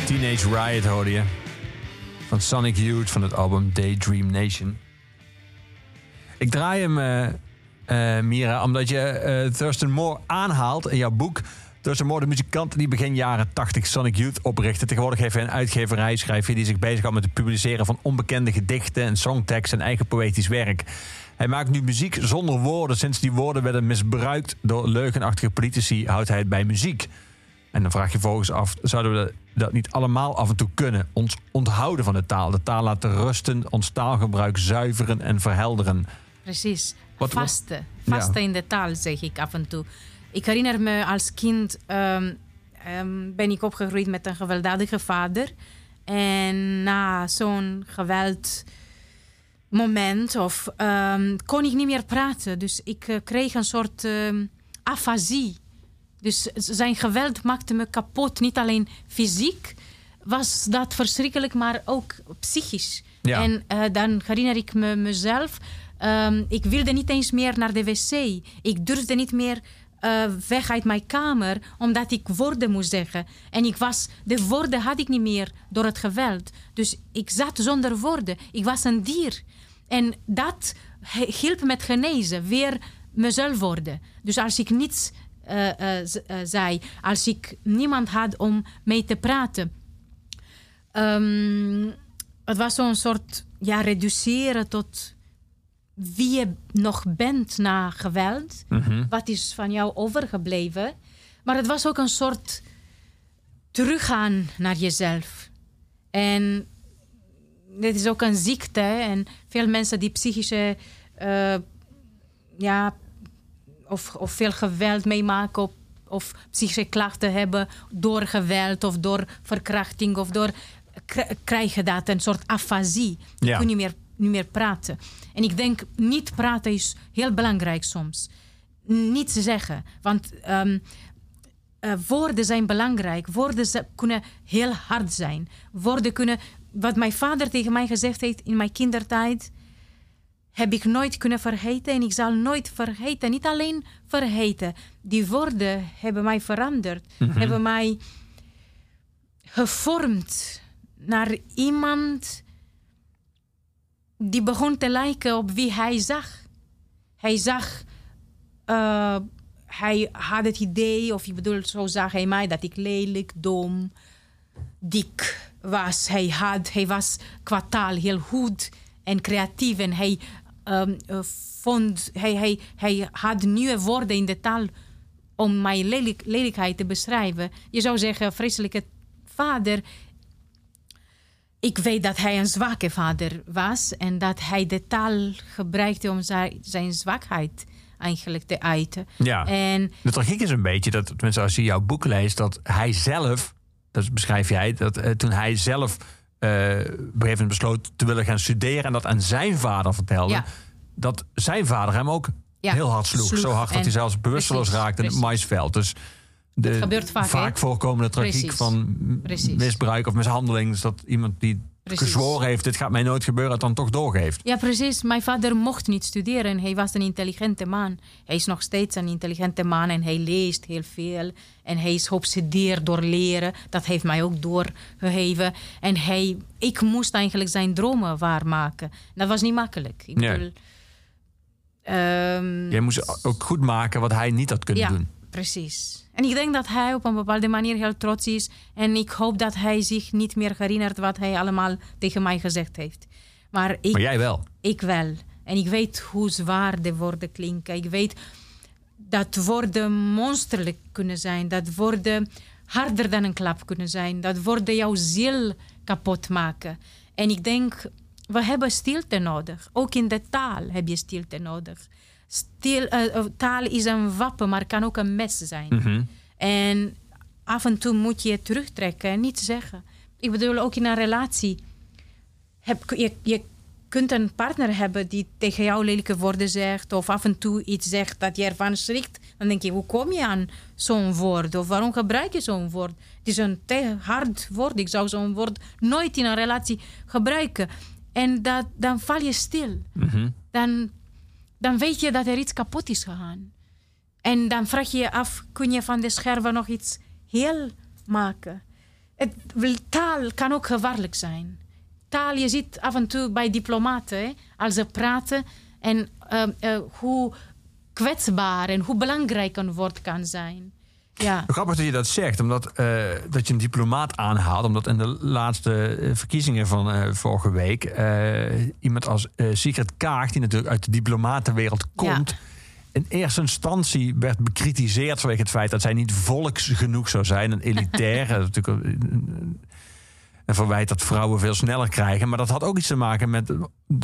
Teenage Riot hoorde je. Van Sonic Youth van het album Daydream Nation. Ik draai hem, eh, eh, Mira, omdat je eh, Thurston Moore aanhaalt in jouw boek. Thurston Moore, de muzikant die begin jaren 80 Sonic Youth oprichtte. Tegenwoordig heeft hij een uitgeverij, schrijft die zich bezighoudt met het publiceren van onbekende gedichten en songteksten en eigen poëtisch werk. Hij maakt nu muziek zonder woorden. Sinds die woorden werden misbruikt door leugenachtige politici, houdt hij het bij muziek. En dan vraag je volgens af, zouden we dat niet allemaal af en toe kunnen? Ons onthouden van de taal. De taal laten rusten, ons taalgebruik zuiveren en verhelderen. Precies. Wat- wat- vaste. Vaste in de taal, zeg ik af en toe. Ik herinner me als kind ehm, ehm, ben ik opgegroeid met een gewelddadige vader. En na zo'n geweld moment of, ehm, kon ik niet meer praten. Dus ik eh, kreeg een soort afasie. Dus zijn geweld maakte me kapot. Niet alleen fysiek was dat verschrikkelijk, maar ook psychisch. Ja. En eh, dan herinner ik me mezelf. ehm, ik wilde niet eens meer naar de wc. Ik durfde niet meer eh, weg uit mijn kamer, omdat ik woorden moest zeggen. En ik was, de woorden had ik niet meer door het geweld. Dus ik zat zonder woorden. Ik was een dier. En dat hielp met genezen, weer mezelf worden. Dus als ik niets zei, als ik niemand had om mee te praten. Ehm, het was zo'n soort ja, reduceren tot wie je nog bent na geweld. Wat is van jou overgebleven. Maar het was ook een soort teruggaan naar jezelf. En dit is ook een ziekte. En veel mensen die psychische... eh, ja, of, of veel geweld meemaken... Of, of psychische klachten hebben door geweld... of door verkrachting of door... kri- krijgen dat, een soort afasie. Je Ja. kunt niet meer, niet meer praten. En ik denk, niet praten is heel belangrijk soms. Niets zeggen. Want ehm, eh, woorden zijn belangrijk. Woorden ze- kunnen heel hard zijn. Woorden kunnen, wat mijn vader tegen mij gezegd heeft in mijn kindertijd, heb ik nooit kunnen vergeten en ik zal nooit vergeten. Niet alleen vergeten. Die woorden hebben mij veranderd, hebben mij gevormd naar iemand die begon te lijken op wie hij zag. Hij zag, eh, hij had het idee, of ik bedoel, zo zag hij mij, dat ik lelijk, dom, dik was. Hij, had, hij was qua taal heel goed en creatief en hij, ehm, eh, vond, hij, hij, hij had nieuwe woorden in de taal om mijn lelijk, lelijkheid te beschrijven. Je zou zeggen, vreselijke vader. Ik weet dat hij een zwakke vader was en dat hij de taal gebruikte om zijn, zijn zwakheid eigenlijk te uiten. Ja. En De tragiek is een beetje dat, tenminste als je jouw boek leest, dat hij zelf, dat beschrijf jij, dat eh, toen hij zelf eh, gegeven moment besloot te willen gaan studeren en dat aan zijn vader vertelde, Ja. dat zijn vader hem ook Ja, heel hard sloeg. sloeg Zo hard dat hij zelfs bewusteloos precies, raakte in het maisveld. Dus de gebeurt vaak, hè? voorkomende tragiek Precies, van precies. misbruik of mishandeling, is dat iemand die Precies. gezworen heeft, dit gaat mij nooit gebeuren, het dan toch doorgeeft. Ja, precies. Mijn vader mocht niet studeren. Hij was een intelligente man. Hij is nog steeds een intelligente man en hij leest heel veel. En hij is geobsedeerd door leren. Dat heeft mij ook doorgegeven. En hij, ik moest eigenlijk zijn dromen waarmaken. Dat was niet makkelijk. Ik Nee. bedoel, ehm, Jij moest ook goed maken wat hij niet had kunnen ja, doen. precies. En ik denk dat hij op een bepaalde manier heel trots is. En ik hoop dat hij zich niet meer herinnert wat hij allemaal tegen mij gezegd heeft. Maar ik Maar jij wel. ik wel. En ik weet hoe zwaar de woorden klinken. Ik weet dat woorden monsterlijk kunnen zijn. Dat woorden harder dan een klap kunnen zijn. Dat woorden jouw ziel kapot maken. En ik denk, we hebben stilte nodig. Ook in de taal heb je stilte nodig. Stil, eh, eh, taal is een wapen, maar kan ook een mes zijn. En af en toe moet je je terugtrekken en niet zeggen. Ik bedoel, ook in een relatie heb, je, je kunt een partner hebben die tegen jou lelijke woorden zegt of af en toe iets zegt dat je ervan schrikt. Dan denk je, hoe kom je aan zo'n woord? Of waarom gebruik je zo'n woord? Het is een te hard woord. Ik zou zo'n woord nooit in een relatie gebruiken. En dat, dan val je stil. Dan, dan weet je dat er iets kapot is gegaan. En dan vraag je je af, kun je van de scherven nog iets heel maken? Het, taal kan ook gevaarlijk zijn. Taal, je ziet af en toe bij diplomaten, als ze praten, en eh, eh, hoe kwetsbaar en hoe belangrijk een woord kan zijn. Ja, Grappig dat je dat zegt, omdat eh, dat je een diplomaat aanhaalt. Omdat in de laatste eh, verkiezingen van eh, vorige week iemand als Sigrid Kaag, die natuurlijk uit de diplomatenwereld komt. In eerste instantie werd bekritiseerd vanwege het feit dat zij niet volks genoeg zou zijn en elitair. Natuurlijk een, een- een verwijt dat vrouwen veel sneller krijgen. Maar dat had ook iets te maken met,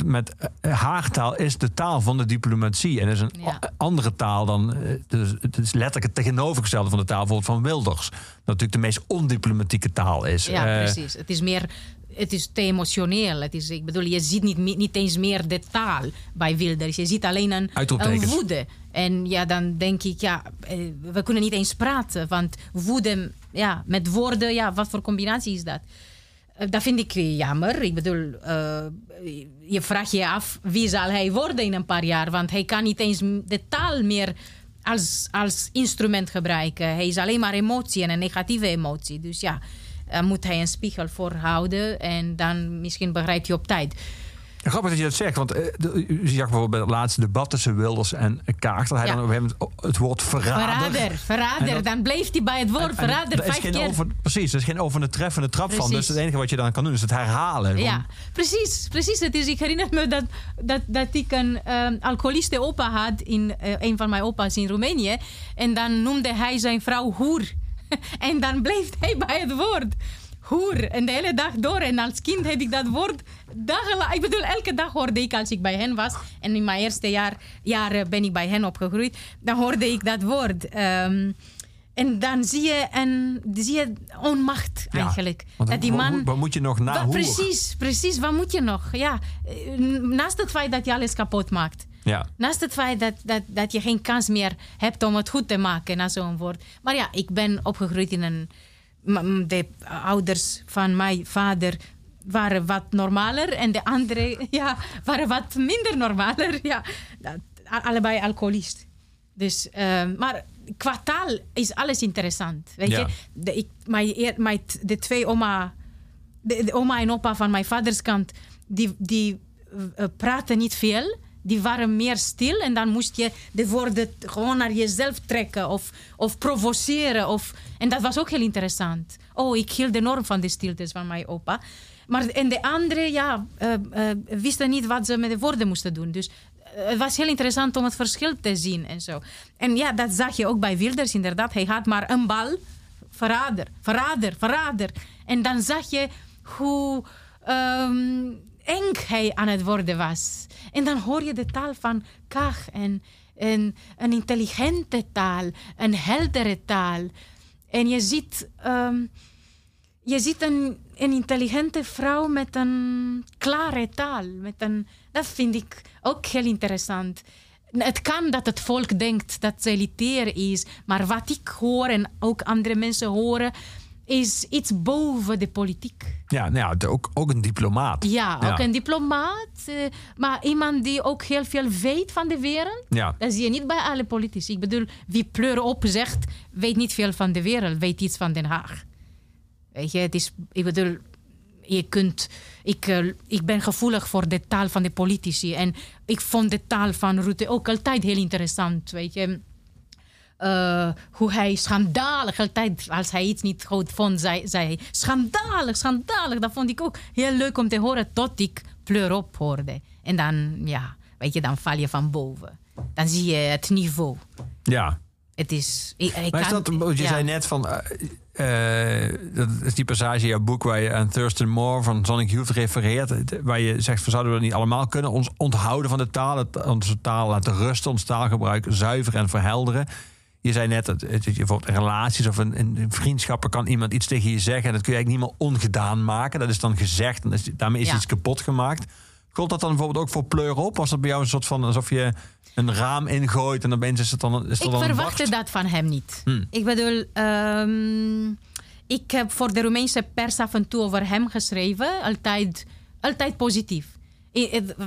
met eh, haar taal is de taal van de diplomatie. En is een Ja. andere taal dan. eh, dus het is letterlijk het tegenovergestelde van de taal bijvoorbeeld van Wilders. Dat natuurlijk de meest ondiplomatieke taal is. ja Eh, precies. Het is meer... Het is te emotioneel. Het is, ik bedoel, je ziet niet, niet eens meer de taal bij Wilders. Je ziet alleen een, een woede. En ja, dan denk ik, ja, we kunnen niet eens praten. Want woede, ja, met woorden, ja, wat voor combinatie is dat? Eh, Dat vind ik jammer. Ik bedoel, eh, je vraagt je af wie zal hij worden in een paar jaar. Want hij kan niet eens de taal meer als, als instrument gebruiken. Hij is alleen maar emotie en een negatieve emotie. Dus ja, daar moet hij een spiegel voor houden. En dan misschien begrijpt hij op tijd. Grappig dat je dat zegt, want eh, de- u zag bijvoorbeeld bij het laatste debat tussen Wilders en Kaag... dat hij Ja. dan op een gegeven moment het woord verrader... Verrader, verrader. En dat- dan bleef hij bij het woord En verrader er is vijf geen keer. Over, precies, er is geen over de treffende trap van. Dus het enige wat je dan kan doen is het herhalen. Ja, precies. precies. Het is, ik herinner me dat, dat, dat ik een um, alcoholiste opa had, in, eh, een van mijn opa's in Roemenië. En dan noemde hij zijn vrouw hoer. en dan bleef hij bij het woord. Hoer. En de hele dag door. En als kind heb ik dat woord dagenlang... Ik bedoel, elke dag hoorde ik als ik bij hen was. En in mijn eerste jaar, jaren ben ik bij hen opgegroeid. Dan hoorde ik dat woord. Ehm, en dan zie je, een, zie je onmacht eigenlijk. dat die wat- man... Wat moet je nog na precies, precies. Wat moet je nog? Ja, eh, naast het feit dat je alles kapot maakt. Ja. Naast het feit dat, dat, dat je geen kans meer hebt om het goed te maken na zo'n woord. Maar ja, ik ben opgegroeid in een. De ouders van mijn vader waren wat normaler en de andere ja, waren wat minder normaler. Ja, allebei alcoholist. Dus, eh, maar qua taal is alles interessant. Weet Ja. je, de, ik, mijn, mijn, de twee oma, de, de oma en opa van mijn vaders kant, die, die eh, praten niet veel. Die waren meer stil en dan moest je de woorden gewoon naar jezelf trekken of, of provoceren. Of, en dat was ook heel interessant. Oh, ik hield enorm van de stiltes van mijn opa. Maar en de anderen, ja, eh, eh, wisten niet wat ze met de woorden moesten doen. Dus eh, het was heel interessant om het verschil te zien en zo. En ja, dat zag je ook bij Wilders inderdaad. Hij had maar een bal. Verrader, verrader, verrader. En dan zag je hoe ehm, eng hij aan het worden was. En dan hoor je de taal van Kach en, en een intelligente taal, een heldere taal. En je ziet, ehm, je ziet een, een intelligente vrouw met een klare taal. Met een, dat vind ik ook heel interessant. Het kan dat het volk denkt dat ze elitair is, maar wat ik hoor en ook andere mensen horen, is iets boven de politiek. Ja, nou ja, ook, ook een diplomaat. Ja, ook een diplomaat, eh, maar iemand die ook heel veel weet van de wereld. Ja. Dat zie je niet bij alle politici. Ik bedoel, wie pleur op zegt, weet niet veel van de wereld, weet iets van Den Haag. Weet je, het is, ik bedoel, je kunt, ik, eh, ik ben gevoelig voor de taal van de politici. En ik vond de taal van Rutte ook altijd heel interessant, weet je. Eh, hoe hij schandalig, altijd als hij iets niet goed vond, zei, zei hij schandalig, schandalig. Dat vond ik ook heel leuk om te horen tot ik pleur op hoorde. En dan, ja, weet je, dan val je van boven. Dan zie je het niveau. Ja. Het is... Ik, ik Maar is dat, je ja. zei net van, eh, dat is die passage in jouw boek waar je aan Thurston Moore van Sonic Youth refereert, waar je zegt, van, zouden we dat niet allemaal kunnen, ons onthouden van de taal, onze taal laten rusten, ons taalgebruik zuiveren en verhelderen. Je zei net, dat het- bijvoorbeeld relaties of in vriendschappen kan iemand iets tegen je zeggen en dat kun je eigenlijk niet meer ongedaan maken. Dat is dan gezegd en is- daarmee is Ja. iets kapot gemaakt. Gold dat dan bijvoorbeeld ook voor pleur op? Was dat bij jou een soort van alsof je een raam ingooit en opeens is het dan is Ik dan een verwachtte wacht? dat van hem niet. Hmm. Ik bedoel, ehm, ik heb voor de Roemeense pers af en toe over hem geschreven. Altijd, altijd positief.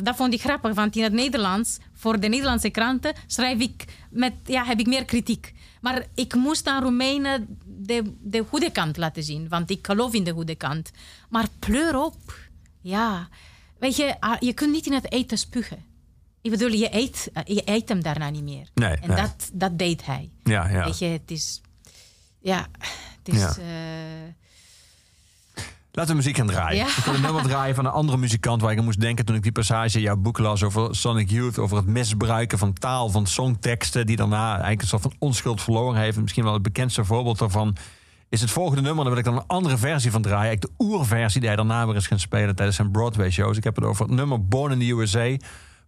Dat vond ik grappig, want in het Nederlands, voor de Nederlandse kranten, schrijf ik met, ja, heb ik meer kritiek. Maar ik moest aan Roemenen de, de goede kant laten zien, want ik geloof in de goede kant. Maar pleur op. Ja, weet je, ah, je kunt niet in het eten spugen. Ik bedoel, je eet, eh, je eet hem daarna niet meer. Nee, en nee. Dat, dat deed hij. Ja, ja. Weet je, het is... Ja, het is... Ja. eh, Laten we muziek gaan draaien. Ja. Ik wil een nummer draaien van een andere muzikant waar ik aan moest denken toen ik die passage in jouw boek las over Sonic Youth, over het misbruiken van taal, van songteksten, die daarna eigenlijk een soort van onschuld verloren heeft. Misschien wel het bekendste voorbeeld daarvan is het volgende nummer. Daar wil ik dan een andere versie van draaien. Eigenlijk de oerversie die hij daarna weer is gaan spelen tijdens zijn Broadway shows. Ik heb het over het nummer Born in the USA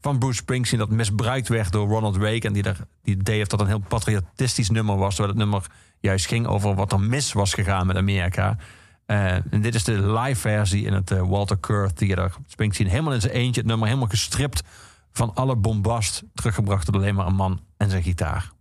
van Bruce Springsteen dat misbruikt werd door Ronald Reagan. Die, er, die idee heeft dat een heel patriotistisch nummer was. Terwijl het nummer juist ging over wat er mis was gegaan met Amerika. Eh, en dit is de live versie in het eh, Walter Kerr Theater. Springsteen helemaal in zijn eentje. Het nummer helemaal gestript van alle bombast. Teruggebracht door alleen maar een man en zijn gitaar.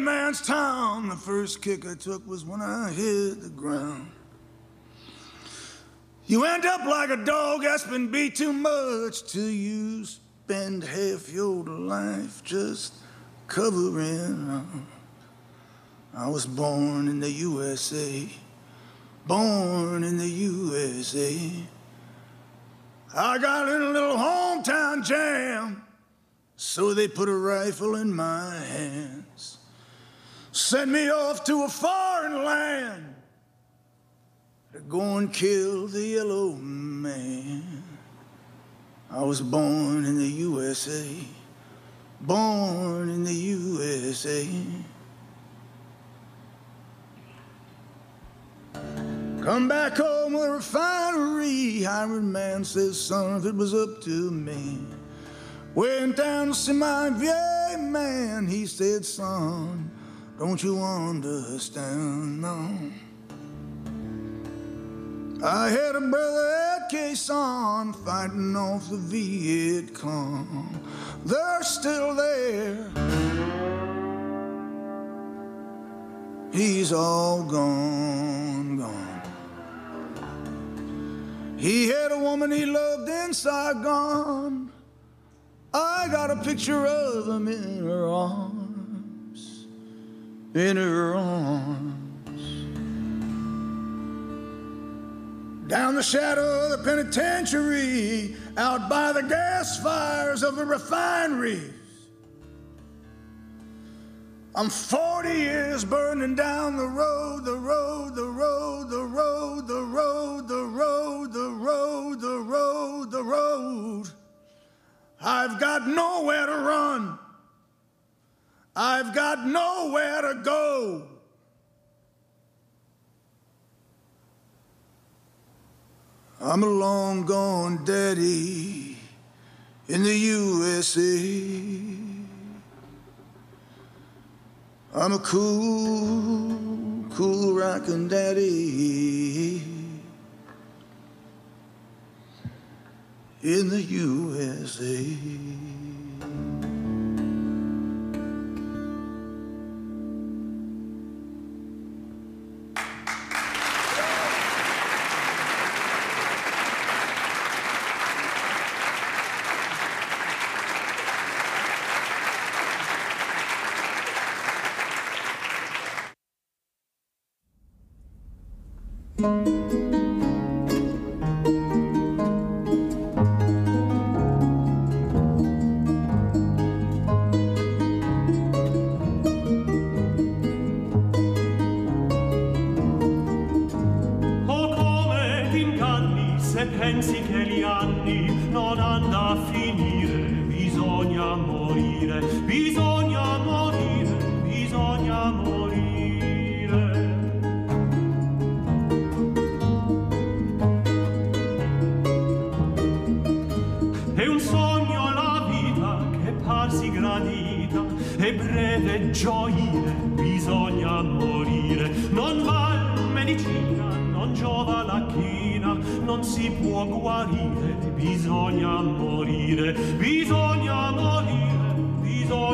Man's town. The first kick I took was when I hit the ground. You end up like a dog that's been beat too much till you spend half your life just covering. I was born in the USA, born in the USA. I got in a little hometown jam, so they put a rifle in my hands, sent me off to a foreign land to go and kill the yellow man. I was born in the USA, born in the USA. Come back home with a refinery. Hired man says, son, if it was up to me. Went down to see my VA man. He said, son, don't you understand? now? I had a brother at Quezon fighting off the Viet Cong. They're still there. He's all gone, gone. He had a woman he loved in Saigon. I got a picture of him in her arms, in her arms. Down the shadow of the penitentiary, out by the gas fires of the refineries. I'm 40 years burning down the road, the road, the road, the road, the road, the road, the road, the road, the road. I've got nowhere to run. I've got nowhere to go. I'm a long gone daddy in the USA. I'm a cool, cool rockin' daddy in the USA.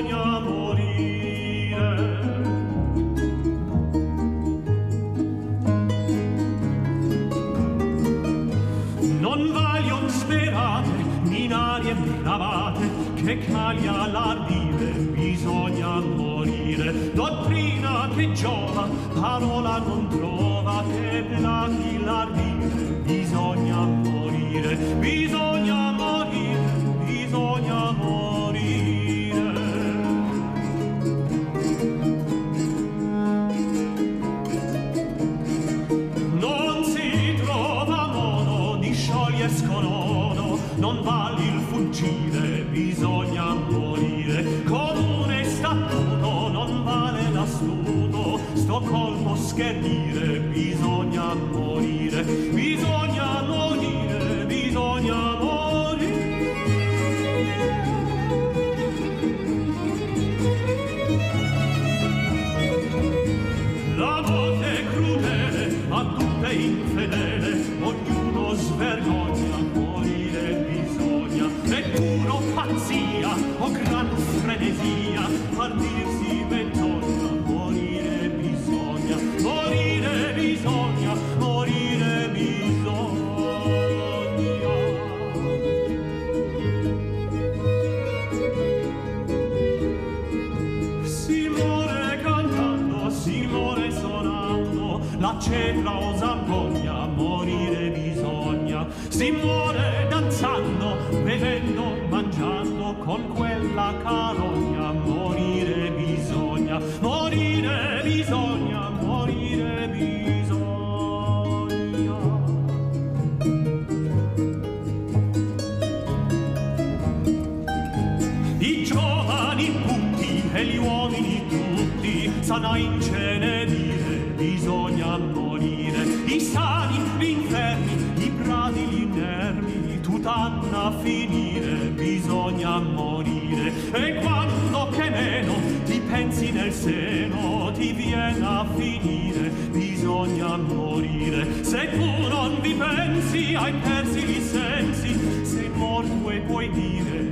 bisogna morire. Non valion sperate minarie bravate che caglia la que tire. finire bisogna morire. E quando che meno ti pensi nel seno ti viene a finire bisogna morire. Se tu non vi pensi hai persi i sensi. Sei morto e puoi dire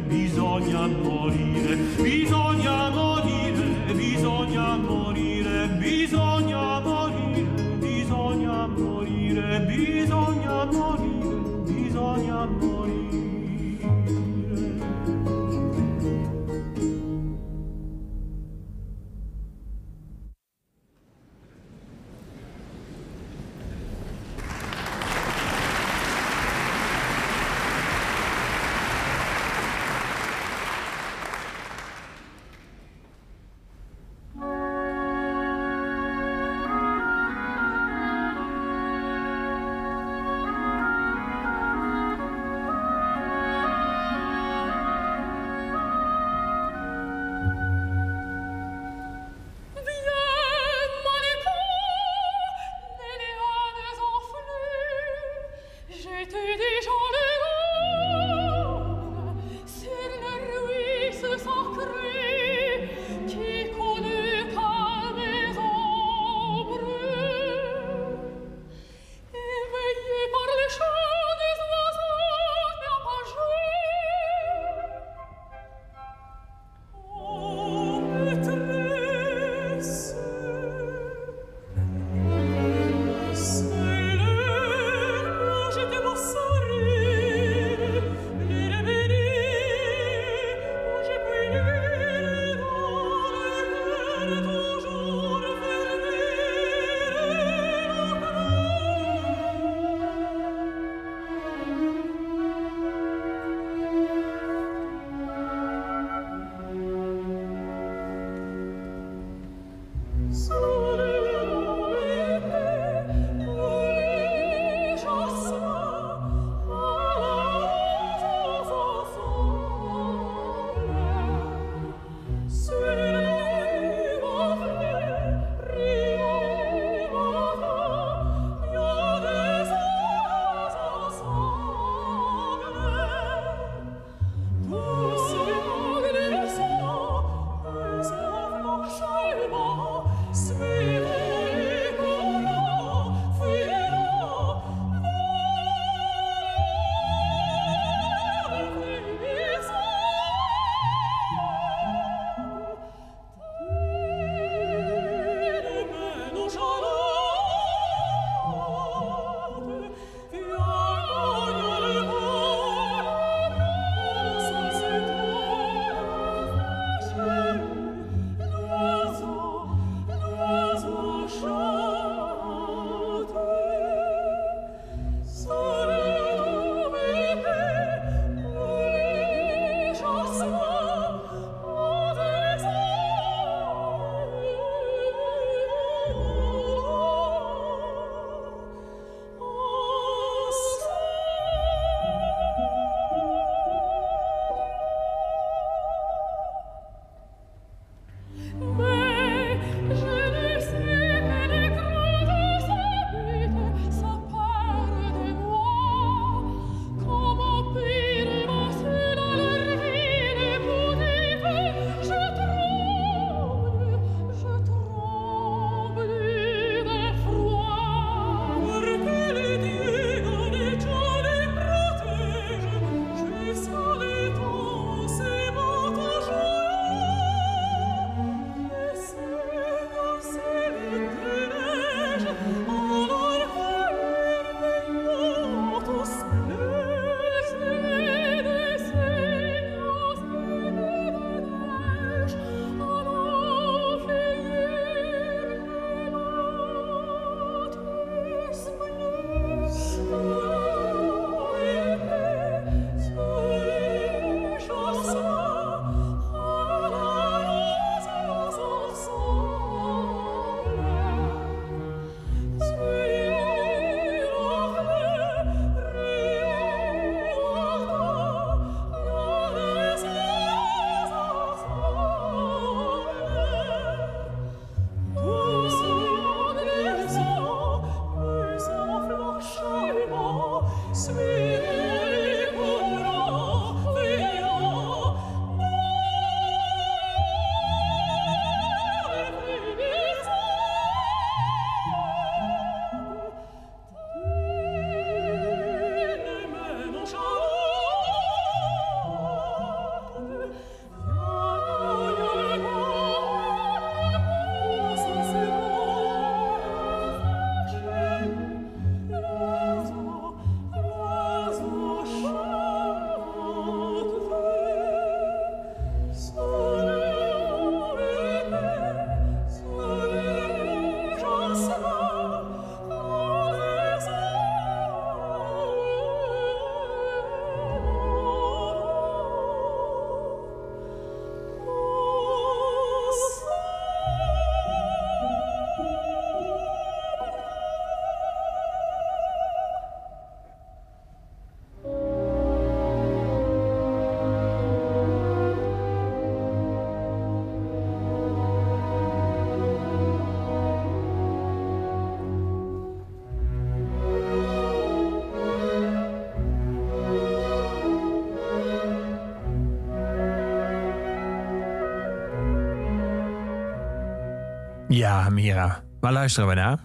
Ja, Mira. Waar luisteren we naar?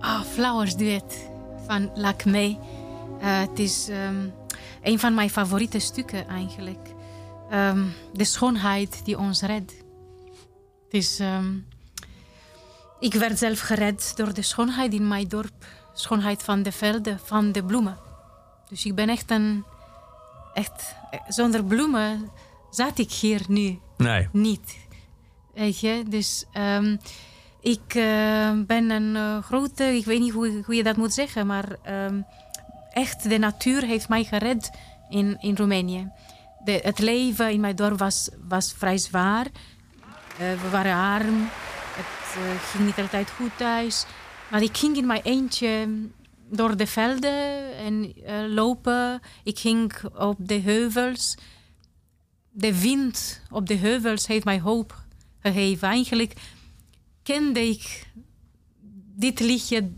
Ah, Flowers Duet van Lacme. Eh het is ehm, een van mijn favoriete stukken eigenlijk. Ehm, de schoonheid die ons redt. Het is, ehm, ik werd zelf gered door de schoonheid in mijn dorp. Schoonheid van de velden, van de bloemen. Dus ik ben echt een... Echt, eh, zonder bloemen zat ik hier nu Nee. niet. Weet je, dus ik eh, ben een eh, grote, ik weet niet hoe, je dat moet zeggen, maar ehm, echt de natuur heeft mij gered in, in Roemenië. Het leven in mijn dorp was, was vrij zwaar. Eh, we waren arm, het eh, ging niet altijd goed thuis. Maar ik ging in mijn eentje door de velden en lopen. Ik ging op de heuvels de wind op de heuvels heeft mij hoop gegeven. Eigenlijk kende ik dit liedje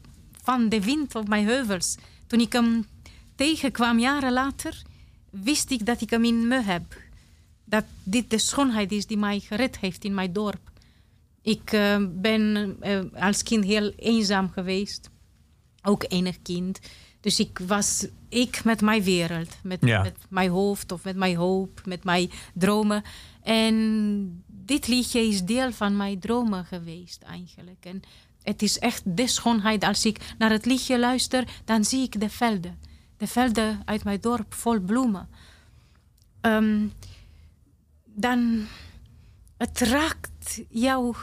van de wind op mijn heuvels. Toen ik hem tegenkwam jaren later, wist ik dat ik hem in me heb. Dat dit de schoonheid is die mij gered heeft in mijn dorp. Ik eh, ben eh, als kind heel eenzaam geweest. Ook enig kind. Dus ik was ik met mijn wereld. Met, Ja. met mijn hoofd of met mijn hoop, met mijn dromen. En dit liedje is deel van mijn dromen geweest eigenlijk. En het is echt de schoonheid. Als ik naar het liedje luister, dan zie ik de velden. De velden uit mijn dorp vol bloemen. Ehm, dan, het raakt jou,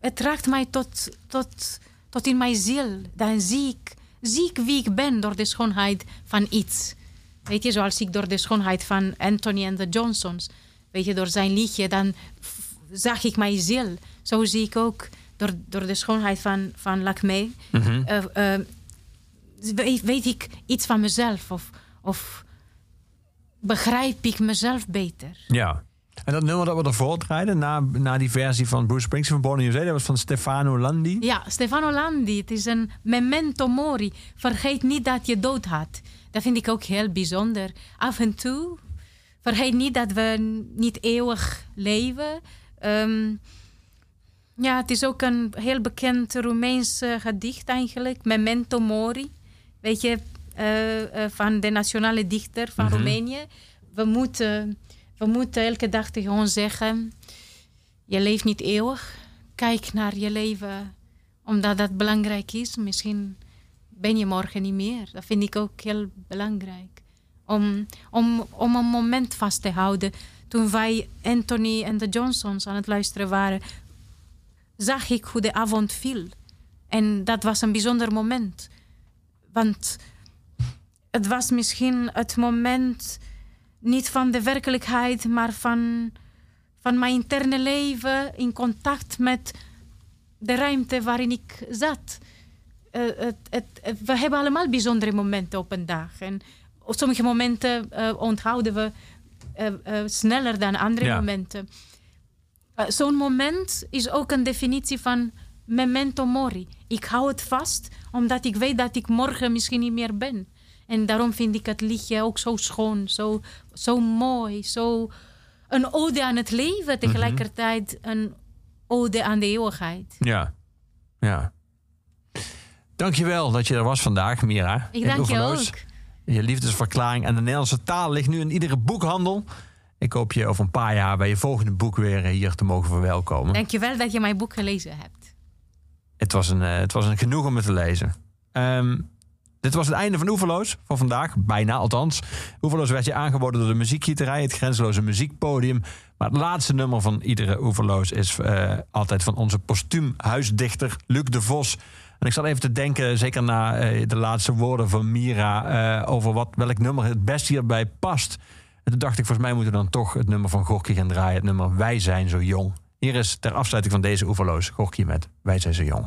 het raakt mij tot, tot, tot in mijn ziel. Dan zie ik, zie ik wie ik ben door de schoonheid van iets. Weet je, zoals ik door de schoonheid van Anthony en de Johnsons, weet je, door zijn liedje, dan zag ik mijn ziel. Zo zie ik ook door, door de schoonheid van, van Lacme, eh, eh, weet, weet ik iets van mezelf of, of begrijp ik mezelf beter. Ja. En dat nummer dat we ervoor draaiden, na, na die versie van Bruce Springsteen van Born in USA, dat was van Stefano Landi. Ja, Stefano Landi, het is een memento mori. Vergeet niet dat je dood had. Dat vind ik ook heel bijzonder. Af en toe, vergeet niet dat we niet eeuwig leven. Ehm, ja, het is ook een heel bekend Roemeens gedicht eigenlijk, Memento Mori. Weet je, eh, eh, van de nationale dichter van Roemenië. We moeten, we moeten elke dag ons zeggen: je leeft niet eeuwig. Kijk naar je leven, omdat dat belangrijk is. Misschien ben je morgen niet meer. Dat vind ik ook heel belangrijk. Om, om, om een moment vast te houden. Toen wij Anthony en de Johnsons aan het luisteren waren, zag ik hoe de avond viel. En dat was een bijzonder moment. Want het was misschien het moment niet van de werkelijkheid, maar van, van mijn interne leven in contact met de ruimte waarin ik zat. Eh, het, het, we hebben allemaal bijzondere momenten op een dag. En op sommige momenten eh, onthouden we eh, sneller dan andere Ja. momenten. Zo'n moment is ook een definitie van memento mori. Ik hou het vast omdat ik weet dat ik morgen misschien niet meer ben. En daarom vind ik het liedje ook zo schoon, zo, zo mooi, zo een ode aan het leven, tegelijkertijd een ode aan de eeuwigheid. Ja. Ja. Dankjewel dat je er was vandaag, Mira. Ik dank je ook. Je liefdesverklaring aan de Nederlandse taal ligt nu in iedere boekhandel. Ik hoop je over een paar jaar bij je volgende boek weer hier te mogen verwelkomen. Dankjewel dat je mijn boek gelezen hebt. Het was een, eh, het was een genoeg om het te lezen. Ehm, dit was het einde van Oeverloos voor vandaag. Bijna althans. Oeverloos werd je aangeboden door de muziekgieterij. Het grenzeloze muziekpodium. Maar het laatste nummer van iedere Oeverloos is eh, altijd van onze postuum huisdichter Luc de Vos. En ik zat even te denken, zeker na eh, de laatste woorden van Mira... eh, over wat, welk nummer het best hierbij past. En toen dacht ik, volgens mij moeten we dan toch het nummer van Gorky gaan draaien. Het nummer Wij zijn zo jong. Hier is ter afsluiting van deze Oeverloos Gorky met Wij zijn zo jong.